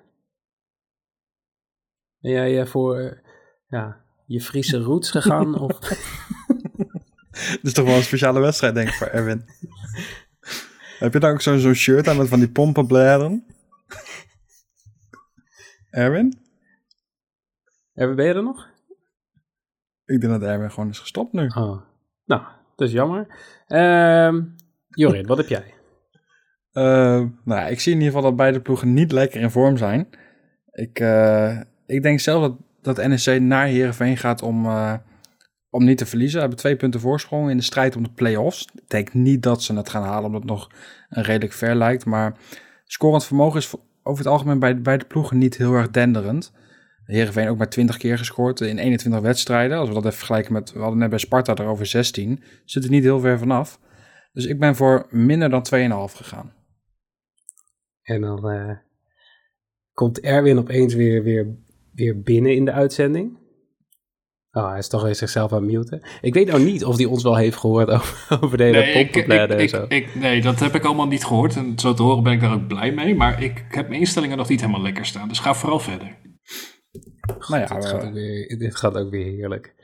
Ben jij eh, voor ja, je Friese roots gegaan? of? Dit is toch wel een speciale wedstrijd, denk ik, voor Erwin. Heb je dan ook zo'n zo'n shirt aan met van die pompenbladeren? Erwin? Erwin, ben je er nog? Ik denk dat Erwin gewoon is gestopt nu. Oh, nou, dat is jammer. Ehm Jorin, wat heb jij? Eh, nou, ja, ik zie in ieder geval dat beide ploegen niet lekker in vorm zijn. Ik, eh, ik denk zelf dat, dat NEC naar Heerenveen gaat om, eh, om niet te verliezen. Ze hebben twee punten voorsprong in de strijd om de play-offs. Ik denk niet dat ze het gaan halen, omdat het nog een redelijk ver lijkt. Maar scorend vermogen is over het algemeen bij beide ploegen niet heel erg denderend. Heerenveen ook maar 20 keer gescoord in 21 wedstrijden. Als we dat even vergelijken met, we hadden net bij Sparta er over 16. Zit er niet heel ver vanaf. Dus ik ben voor minder dan 2,5 gegaan. En dan eh, komt Erwin opeens weer, weer, weer binnen in de uitzending. Oh, hij is toch weer zichzelf aan het muten. Ik weet nou niet of hij ons wel heeft gehoord over, over de hele Nee, ik, en ik, zo. ik- nee, dat heb ik allemaal niet gehoord. En zo te horen ben ik daar ook blij mee. Maar ik heb mijn instellingen nog niet helemaal lekker staan. Dus ga vooral verder. Nou ja, dit, eh, gaat ook weer, dit gaat ook weer heerlijk.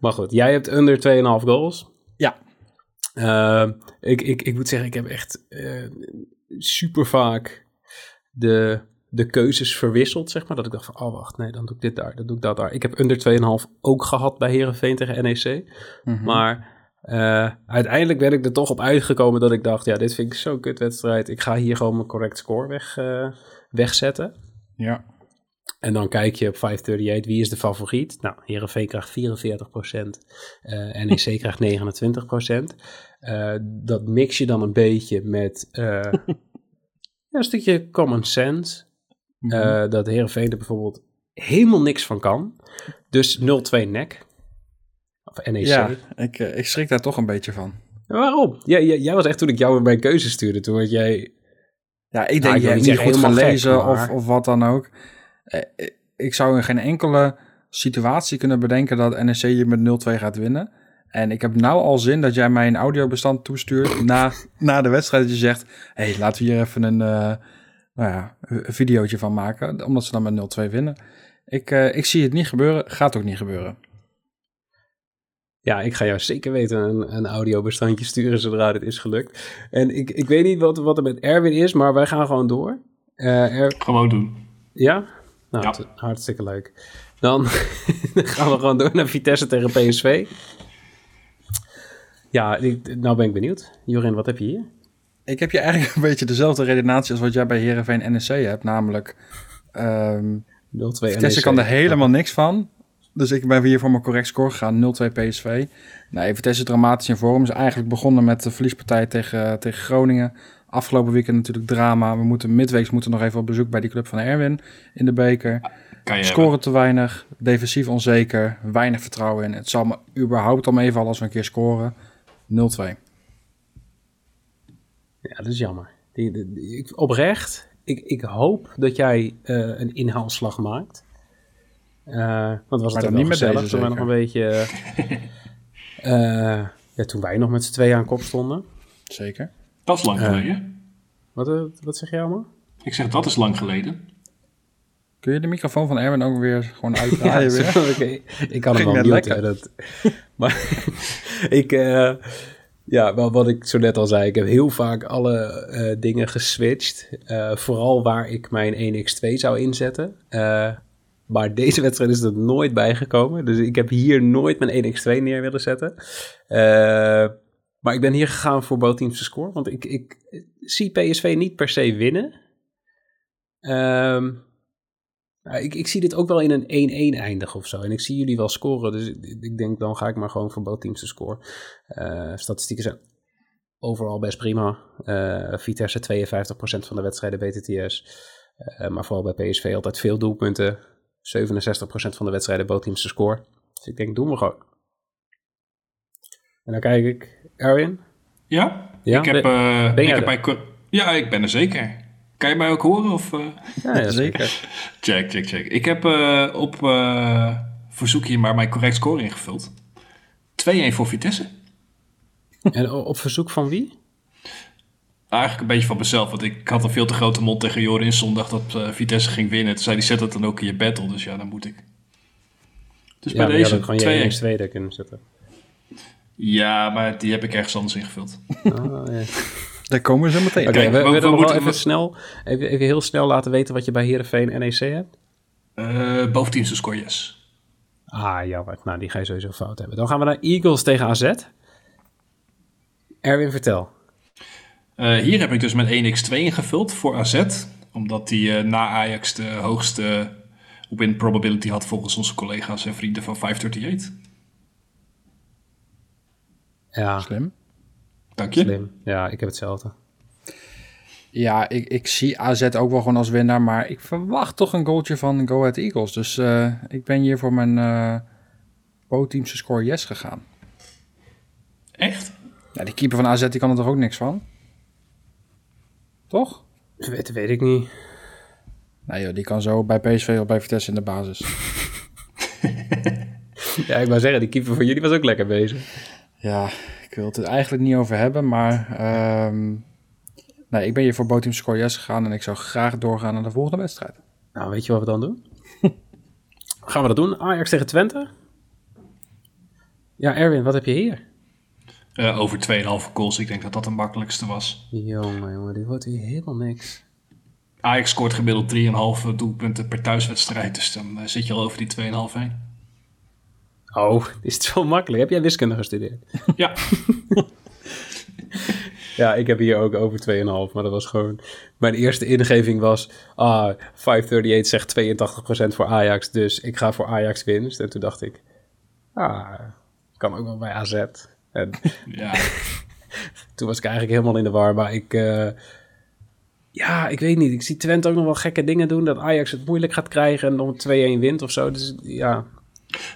Maar goed, jij hebt onder 2,5 goals. Ja. Uh, ik, ik, ik moet zeggen, ik heb echt uh, super vaak de, de keuzes verwisseld, zeg maar. Dat ik dacht van, oh wacht, nee, dan doe ik dit daar, dan doe ik dat daar. Ik heb onder 2,5 ook gehad bij Herenveen tegen NEC. Mm -hmm. Maar uh, uiteindelijk ben ik er toch op uitgekomen dat ik dacht, ja, dit vind ik zo'n kutwedstrijd. Ik ga hier gewoon mijn correct score weg, uh, wegzetten. Ja. En dan kijk je op 538, wie is de favoriet? Nou, Herenveen krijgt 44% uh, NEC krijgt 29 uh, Dat mix je dan een beetje met ja, een stukje common sense. Mm -hmm. dat Herenveen er bijvoorbeeld helemaal niks van kan. Dus 0-2 nek. Of NEC. Ja, ik, ik schrik daar toch een beetje van. Waarom? Jij, jij was echt toen ik jou mijn keuze stuurde, toen had jij... Ja, ik denk, nou, je hebt niet goed gelezen gek, maar... of, of wat dan ook. Ik zou in geen enkele situatie kunnen bedenken dat NEC je met 0-2 gaat winnen. En ik heb nou al zin dat jij mij een audiobestand toestuurt na, na de wedstrijd. Dat je zegt, hé, hey, laten we hier even een, uh, nou ja, een videootje van maken. Omdat ze dan met 0-2 winnen. Ik, uh, ik zie het niet gebeuren. Gaat ook niet gebeuren. Ja, ik ga jou zeker weten een, een audiobestandje sturen zodra dit is gelukt. En ik, ik weet niet wat, wat er met Erwin is, maar wij gaan gewoon door. Uh, er... Gewoon doen. Ja? Nou, ja. hartstikke leuk. Dan gaan we gewoon door naar Vitesse tegen PSV. Ja, ik, nou ben ik benieuwd. Jorin, wat heb je hier? Ik heb je eigenlijk een beetje dezelfde redenatie als wat jij bij Herenveen NEC hebt. Namelijk, um, 0-2 Vitesse kan er helemaal niks van. Dus ik ben hier voor mijn correct score gegaan. 0-2 PSV. Nee, Vitesse dramatisch in vorm. Is eigenlijk begonnen met de verliespartij tegen, tegen Groningen. Afgelopen weekend natuurlijk drama. We moeten midweeks moeten nog even op bezoek bij die club van Erwin in de beker. Scoren te weinig, defensief onzeker, weinig vertrouwen in. Het zal me überhaupt al meevallen als we een keer scoren. 0-2. Ja, dat is jammer. Die, die, die, ik, oprecht, ik, ik hoop dat jij uh, een inhaalslag maakt. Uh, want was het ook niet met deze, toen we nog een beetje... uh, ja, toen wij nog met z'n tweeën aan kop stonden. Zeker. Dat is lang geleden. Wat, wat zeg jij allemaal? Ik zeg, dat is lang geleden. Kun je de microfoon van Erwin ook weer gewoon uitdraaien? ja, weer? Okay. Ik kan hem wel muten. Dat, maar ik, uh, ja, wat ik zo net al zei, ik heb heel vaak alle uh, dingen geswitcht. Uh, vooral waar ik mijn 1x2 zou inzetten. maar deze wedstrijd is er nooit bijgekomen. Dus ik heb hier nooit mijn 1x2 neer willen zetten. maar ik ben hier gegaan voor both teams te score. Want ik, ik zie PSV niet per se winnen. Um, nou, ik, ik zie dit ook wel in een 1-1 eindigen of zo. En ik zie jullie wel scoren. Dus ik, ik denk, dan ga ik maar gewoon voor both teams te scoren. Uh, statistieken zijn overal best prima. Uh, Vitesse 52% van de wedstrijden BTTS. Uh, maar vooral bij PSV altijd veel doelpunten. 67% van de wedstrijden both teams te scoren. Dus ik denk, doen we gewoon. En dan kijk ik, Erwin? Ja, ja? ik heb, ben, ben ik heb bij, ja, ik ben er zeker. Kan je mij ook horen? Of, uh... ja, ja, zeker. check, check, check. Ik heb uh, op uh, verzoek hier maar mijn correct score ingevuld. 2-1 voor Vitesse. En op verzoek van wie? Eigenlijk een beetje van mezelf, want ik had een veel te grote mond tegen Jorin zondag dat Vitesse ging winnen. Toen zei hij, zet het dan ook in je battle, dus ja, dan moet ik. Dus ja, bij deze gewoon je 1 2 kunnen zetten. Ja, maar die heb ik ergens anders ingevuld. Oh, ja. Daar komen ze meteen. Oké, okay, we, we, we, nog wel even, snel, even, even heel snel laten weten wat je bij Heerenveen NEC hebt. Uh, boventeamse score, yes. Ah, jammer. Nou, die ga je sowieso fout hebben. Dan gaan we naar Eagles tegen AZ. Erwin, vertel. Uh, hier heb ik dus met 1x2 ingevuld voor AZ. Omdat die uh, na Ajax de hoogste win probability had volgens onze collega's en vrienden van 538. Ja. Slim. Dank je. Slim. Ja, ik heb hetzelfde. Ja, ik, ik zie AZ ook wel gewoon als winnaar, maar ik verwacht toch een goaltje van Go Ahead Eagles. Dus uh, ik ben hier voor mijn uh, Bo-teamse score yes gegaan. Echt? Ja, die keeper van AZ die kan er toch ook niks van? Toch? Dat weet ik niet. Nee joh, die kan zo bij PSV of bij Vitesse in de basis. ja, ik wou zeggen, die keeper van jullie was ook lekker bezig. Ja, ik wil het er eigenlijk niet over hebben, maar um, nee, ik ben hier voor Boteam Score Yes gegaan en ik zou graag doorgaan naar de volgende wedstrijd. Nou, weet je wat we dan doen? Gaan we dat doen? Ajax tegen Twente? Ja, Erwin, wat heb je hier? Uh, over 2,5 goals. Ik denk dat dat de makkelijkste was. Jongen, jongen, dit wordt hier helemaal niks. Ajax scoort gemiddeld 3,5 doelpunten per thuiswedstrijd. Dus dan uh, zit je al over die 2,5 heen. Oh, is het zo makkelijk? Heb jij wiskunde gestudeerd? Ja. ja, ik heb hier ook over 2,5. Maar dat was gewoon... Mijn eerste ingeving was... Ah, 538 zegt 82% voor Ajax. Dus ik ga voor Ajax winst. En toen dacht ik... Ah, kan ook wel bij AZ. En ja. toen was ik eigenlijk helemaal in de war. Maar ik... Uh, ja, ik weet niet. Ik zie Twente ook nog wel gekke dingen doen. Dat Ajax het moeilijk gaat krijgen en dan 2-1 wint of zo. Dus ja,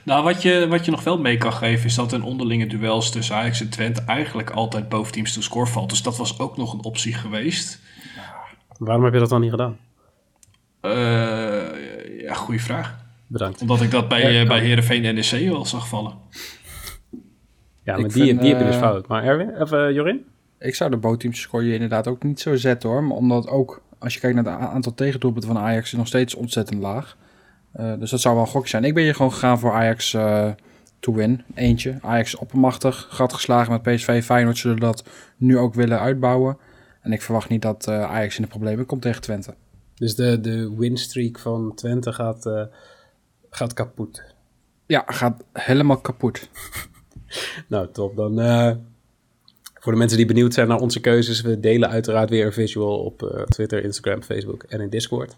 nou, wat je, wat je nog wel mee kan geven is dat een onderlinge duels tussen Ajax en Twente eigenlijk altijd boven teams to score valt. Dus dat was ook nog een optie geweest. Waarom heb je dat dan niet gedaan? Uh, ja, goede vraag. Bedankt. Omdat ik dat bij, ja, bij Heerenveen en NEC wel zag vallen. Ja, maar die, vind, die heb je dus eh, fout. Maar Erwin, of uh, Jorin? Ik zou de bootteams score je inderdaad ook niet zo zetten hoor. Maar omdat ook, als je kijkt naar het aantal tegendoelpunten van Ajax, is nog steeds ontzettend laag. Uh, dus dat zou wel een gokje zijn. Ik ben hier gewoon gegaan voor Ajax uh, to win. Eentje. Ajax oppermachtig. Gat geslagen met PSV. Feyenoord zullen dat nu ook willen uitbouwen. En ik verwacht niet dat uh, Ajax in de problemen komt tegen Twente. Dus de, de winstreak van Twente gaat, gaat kapot. Ja, gaat helemaal kapot. nou, top. Dan voor de mensen die benieuwd zijn naar onze keuzes, we delen uiteraard weer een visual op Twitter, Instagram, Facebook en in Discord.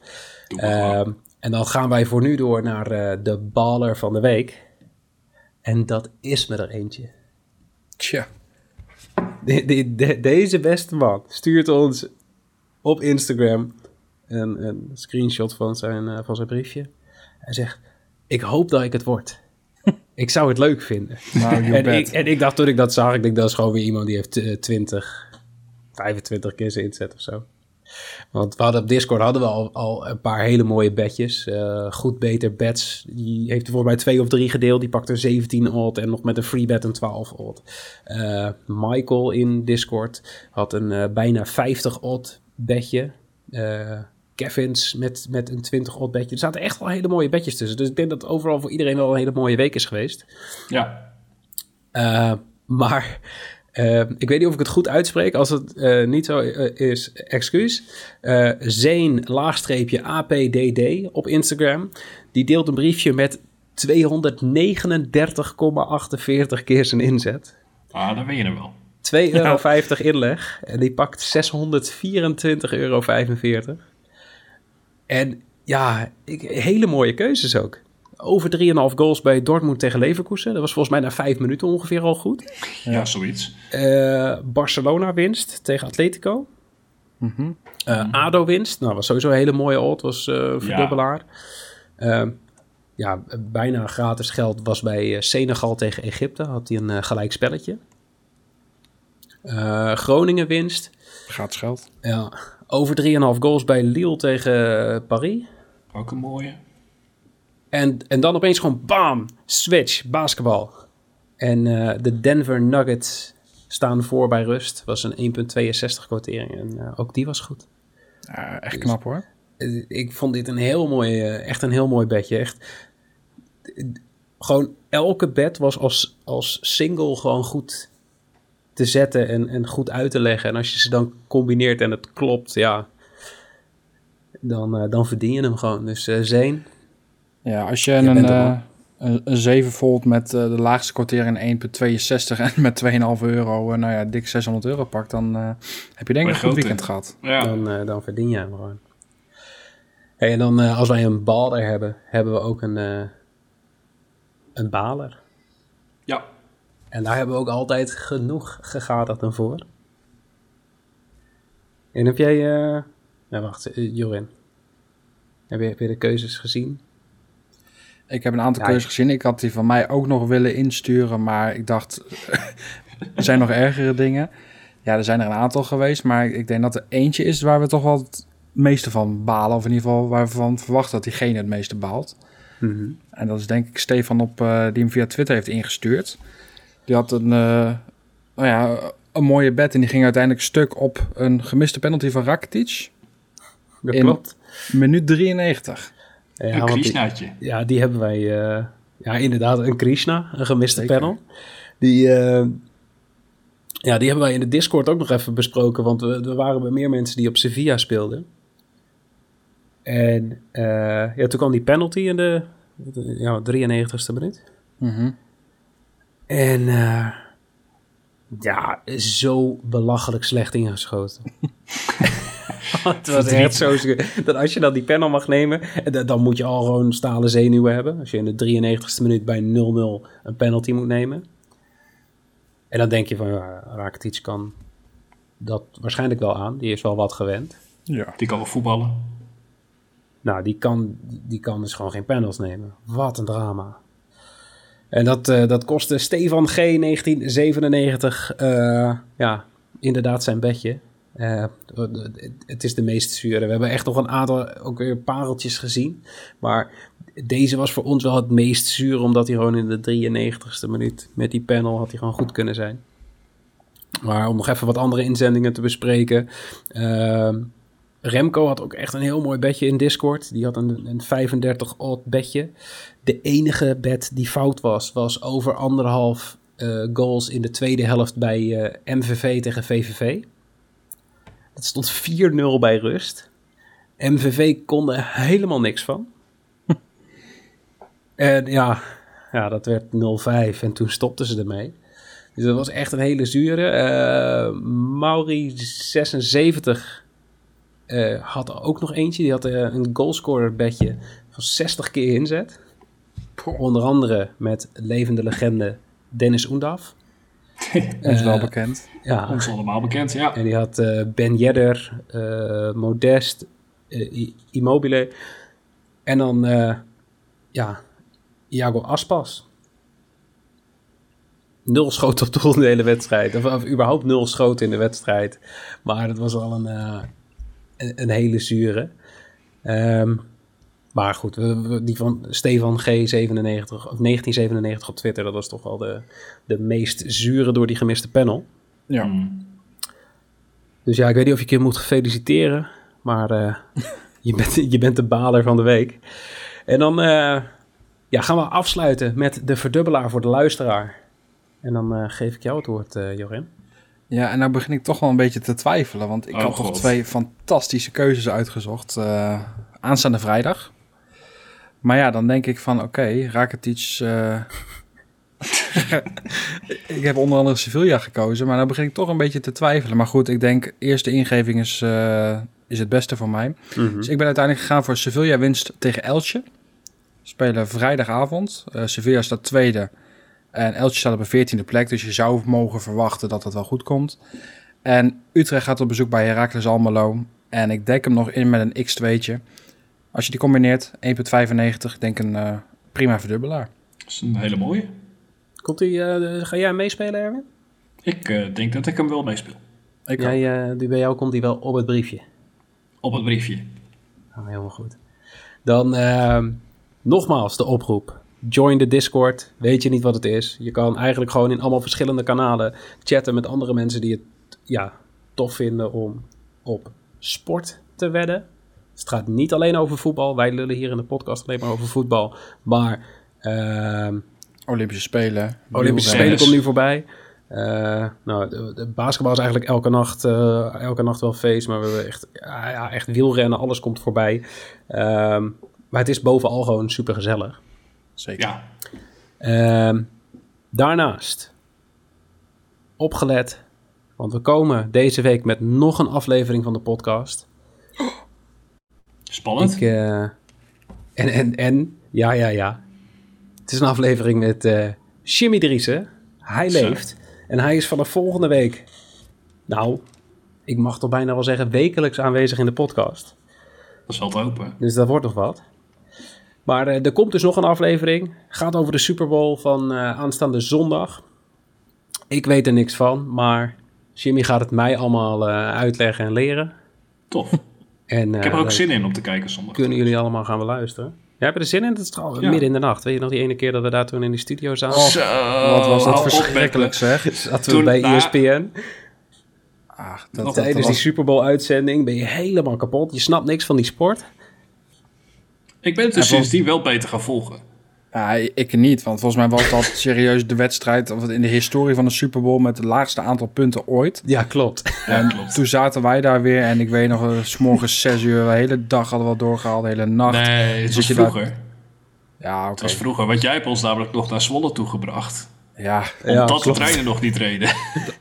Ehm, en dan gaan wij voor nu door naar uh, de baller van de week. En dat is me er eentje. Tja. De, de, deze beste man stuurt ons op Instagram een, een screenshot van zijn, uh, van zijn briefje. Hij zegt, ik hoop dat ik het word. ik zou het leuk vinden. Nou, en, ik, en ik dacht toen ik dat zag, ik denk dat is gewoon weer iemand die heeft uh, 20, 25 keer zijn inzet of zo. Want we hadden op Discord hadden we al, al een paar hele mooie bedjes. Uh, goed, beter bets. Die heeft er voor mij twee of drie gedeeld. Die pakte 17 odd en nog met een free bet een 12 odd. Uh, Michael in Discord had een uh, bijna 50 odd bedje. Kevin's met, met een 20 odd bedje. Er zaten echt wel hele mooie bedjes tussen. Dus ik denk dat overal voor iedereen wel een hele mooie week is geweest. Ja. maar uh, ik weet niet of ik het goed uitspreek. Als het uh, niet zo uh, is, excuus. Zeen laagstreepje APDD op Instagram. Die deelt een briefje met 239,48 keer zijn inzet. Ah, dan ben je er wel. 2,50 euro inleg. En die pakt 624,45 euro. En ja, ik, hele mooie keuzes ook over 3,5 goals bij Dortmund tegen Leverkusen. Dat was volgens mij na vijf minuten ongeveer al goed. Ja, zoiets. Uh, Barcelona winst tegen Atletico. Mm -hmm. uh, ADO winst. Nou, was sowieso een hele mooie odd. Was uh, verdubbelaar. Ja. ja. bijna gratis geld was bij Senegal tegen Egypte. Had hij een gelijk spelletje. Groningen winst. Gratis geld. Ja. Over 3,5 goals bij Lille tegen Paris. Ook een mooie. En, en dan opeens gewoon bam, switch, basketbal. En uh, de Denver Nuggets staan voor bij rust. Was een 1,62 quotering en uh, ook die was goed. Ja, echt dus, knap hoor. Uh, ik vond dit een heel mooi, echt een heel mooi bedje. Echt, gewoon elke bed was als, als single gewoon goed te zetten en, en goed uit te leggen. En als je ze dan combineert en het klopt, ja, dan, dan verdien je hem gewoon. Dus Zeen, ja, als je, een, uh, een, een 7 volt met uh, de laagste kwartering 1,62 en met 2,5 euro, uh, nou ja, dik 600 euro pakt, dan heb je denk ik een goed weekend gehad. Ja. Dan, dan verdien je hem gewoon. Hey, en dan als wij een baler hebben, hebben we ook een, een baler. Ja. En daar hebben we ook altijd genoeg gegaderd dan voor. En heb jij... nou wacht, Jorin. Heb je, heb je de keuzes gezien? Ik heb een aantal ja, keuzes gezien. Ik had die van mij ook nog willen insturen, maar ik dacht, er zijn nog ergere dingen. Ja, er zijn er een aantal geweest, maar ik denk dat er eentje is waar we toch wel het meeste van balen. Of in ieder geval waarvan verwachten dat diegene het meeste baalt. Mm -hmm. En dat is denk ik Stefan op, uh, die hem via Twitter heeft ingestuurd. Die had een, uh, nou ja, een mooie bed en die ging uiteindelijk stuk op een gemiste penalty van Rakitic. Dat klopt. Minuut 93. Ja, een Krishnaatje. Die, ja, die hebben wij... Uh, ja, inderdaad, een Krishna, een gemiste Zeker. panel. Die, eh, ja, die hebben wij in de Discord ook nog even besproken. Want we, er waren bij meer mensen die op Sevilla speelden. En eh, ja, toen kwam die penalty in de ja, 93ste minuut. Mhm. En eh, ja, zo belachelijk slecht ingeschoten. het was echt zo... Dat als je dan die panel mag nemen, en da- dan moet je al gewoon stalen zenuwen hebben. Als je in de 93ste minuut bij 0-0 een penalty moet nemen. En dan denk je van, ja, Rakitic kan dat waarschijnlijk wel aan. Die is wel wat gewend. Ja. Die kan wel voetballen. Nou, die kan, die kan dus gewoon geen panels nemen. Wat een drama. En dat, eh, dat kostte Stefan G. 1997 eh, ja, inderdaad zijn bedje. Eh, het- is de meest zure. We hebben echt nog een aantal ook weer pareltjes gezien. Maar deze was voor ons wel het meest zuur, omdat hij gewoon in de 93ste minuut met die panel had hij gewoon goed kunnen zijn. Maar om nog even wat andere inzendingen te bespreken. ehm, Remco had ook echt een heel mooi bedje in Discord. Die had een, een 35 odd bedje. De enige bed die fout was, was over anderhalf eh, goals in de tweede helft bij eh, MVV tegen VVV. Dat stond 4-0 bij rust. MVV kon er helemaal niks van. en ja, ja, dat werd 0-5 en toen stopten ze ermee. Dus dat was echt een hele zure. Eh Mauri 76 eh, had ook nog eentje. Die had eh, een goalscorer bedje van 60 keer inzet. Onder andere met levende legende Dennis Oendaf. Ons wel Eh, bekend. Ja, Ons allemaal bekend, ja. en die had eh, Ben Yedder, eh, Modest, Immobile. En dan, ja, Iago Aspas. Nul schoten op doel in de hele wedstrijd. Of, of überhaupt nul schoten in de wedstrijd. Maar dat was al een, een, een hele zure. Ehm, maar goed, we- we- die van Stefan G97 of 1997 op Twitter, dat was toch wel de, de meest zure door die gemiste panel. Ja. Mm. Dus ja, ik weet niet of je een keer moet feliciteren, maar eh, je, bent, je bent de baler van de week. En dan eh, ja, gaan we afsluiten met de verdubbelaar voor de luisteraar. En dan eh, geef ik jou het woord, eh Jorin. Ja, en nou begin ik toch wel een beetje te twijfelen. Want ik Oh, had toch twee fantastische keuzes uitgezocht. eh, aanstaande vrijdag. Maar ja, dan denk ik van oké, Rakitic... eh, ik heb onder andere Sevilla gekozen. Maar dan begin ik toch een beetje te twijfelen. Maar goed, ik denk eerste ingeving is, eh, is het beste voor mij. Dus ik ben uiteindelijk gegaan voor Sevilla winst tegen Elche. Spelen vrijdagavond. Eh, Sevilla staat tweede. En Elche staat op een veertiende plek. Dus je zou mogen verwachten dat het wel goed komt. En Utrecht gaat op bezoek bij Heracles Almelo. En ik dek hem nog in met een x2'tje. Als je die combineert, 1,95. Ik denk een eh, prima verdubbelaar. Dat is een hele mooie. Komt die, eh, ga jij meespelen, Erwin? Ik eh, denk dat ik hem wel meespeel. Ik Jij, die bij jou komt die wel op het briefje. Op het briefje. Nou, helemaal goed. Dan ehm, nogmaals de oproep. Join de Discord. Weet je niet wat het is? Je kan eigenlijk gewoon in allemaal verschillende kanalen chatten met andere mensen die het ja, tof vinden om op sport te wedden. Dus het gaat niet alleen over voetbal. Wij lullen hier in de podcast alleen maar over voetbal. Maar ehm, Olympische Spelen. Olympische. Spelen komt nu voorbij. Eh, nou, de, de basketbal is eigenlijk elke nacht, eh, elke nacht wel feest. Maar we hebben echt, ja, ja, echt wielrennen, alles komt voorbij. Ehm, maar het is bovenal gewoon super gezellig. Zeker. Ja, Ehm, daarnaast, opgelet, want we komen deze week met nog een aflevering van de podcast. Spannend. Ik, eh, en, en, en, ja, ja, ja. Het is een aflevering met eh Jimmy Driessen. Hij Zo. leeft. En hij is vanaf volgende week, nou, ik mag toch bijna wel zeggen, wekelijks aanwezig in de podcast. Dat is wel te hopen. Dus dat wordt nog wat. Maar eh, er komt dus nog een aflevering. Gaat over de Super Bowl van aanstaande zondag. Ik weet er niks van, maar Jimmy gaat het mij allemaal uitleggen en leren. Tof. En, Ik heb eh, er ook dan zin in om te kijken zondag. Kunnen jullie allemaal gaan beluisteren? Ja, heb je er zin in? Het is al Ja. midden in de nacht. Weet je nog die ene keer dat we daar toen in die studio zaten? Oh, Zo, Wat was dat verschrikkelijk zeg. Zaten we toen- bij nou, ESPN. Ah, dat, Nog dat, Tijdens die was- Super Bowl uitzending ben je helemaal kapot. Je snapt niks van die sport. Ik ben het dus sindsdien wel beter gaan volgen. Ja, ik niet, want volgens mij was dat serieus de wedstrijd of in de historie van de Super Bowl met het laagste aantal punten ooit. Ja, klopt. En klopt. toen zaten wij daar weer en ik weet nog, eh, s morgens zes uur, de hele dag hadden we al doorgehaald, de hele nacht. Nee, het Zit was je daar- vroeger. Ja, oké. Het was vroeger, want jij hebt ons namelijk nog naar Zwolle toegebracht. Ja, Omdat de klopt. treinen nog niet reden.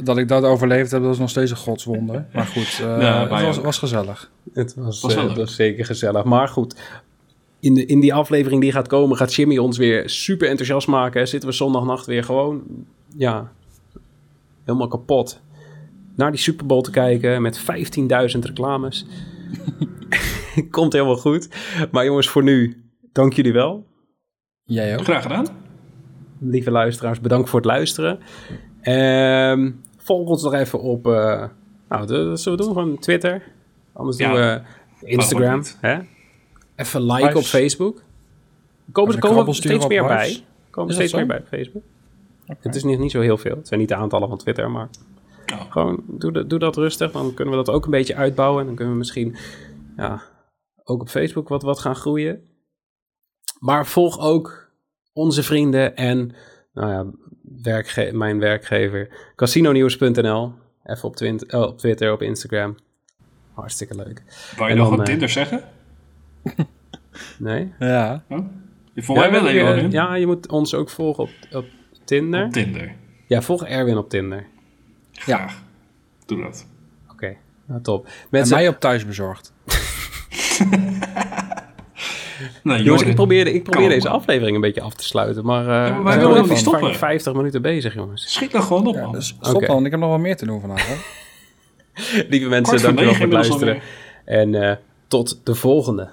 dat ik dat overleefd heb, dat is nog steeds een godswonder. Maar goed, eh, Ja, het was, was gezellig. Het was, Was wel eh, het was zeker gezellig. Maar goed, in, de, in die aflevering die gaat komen, gaat Jimmy ons weer super enthousiast maken. Zitten we zondagnacht weer gewoon, ja, helemaal kapot. Naar die Super Bowl te kijken met 15.000 reclames. Komt helemaal goed. Maar jongens, voor nu, dank jullie wel. Jij ook? Graag gedaan. Lieve luisteraars, bedankt voor het luisteren. Ehm, volg ons nog even op, eh, nou, wat zullen we doen? Van Twitter. Anders Ja. doen we Instagram. Hè? Even like op Facebook. Komen, er sturen steeds meer bij. Komen steeds meer bij op Facebook. Het is niet, niet zo heel veel. Het zijn niet de aantallen van Twitter, maar Oh. gewoon doe, dat- doe dat rustig. Dan kunnen we dat ook een beetje uitbouwen. En dan kunnen we misschien ja, ook op Facebook wat, wat gaan groeien. Maar volg ook onze vrienden en nou ja, werkge- mijn werkgever casinonews.nl. Even op, eh, op Twitter, op Instagram. Hartstikke leuk. Wou je En nog dan, wat eh, Tinder zeggen? Ja. Oh? Je Ja, mij wel in. ja, je moet ons ook volgen op, op Tinder. Op Tinder. Ja, volg Erwin op Tinder. Graag. Doe dat. Oké, nou, top. En Mensen, mij op thuis bezorgd. Nou, jongens, ik probeer, ik probeer deze aflevering een beetje af te sluiten. Maar, eh maar we wij willen niet stoppen. 50 minuten bezig, jongens. Schiet dan gewoon op, Ja, man. dus stop dan, ik heb nog wel meer te doen vanavond. Lieve mensen, Kwart voor dankjewel voor het luisteren. En eh, tot de volgende.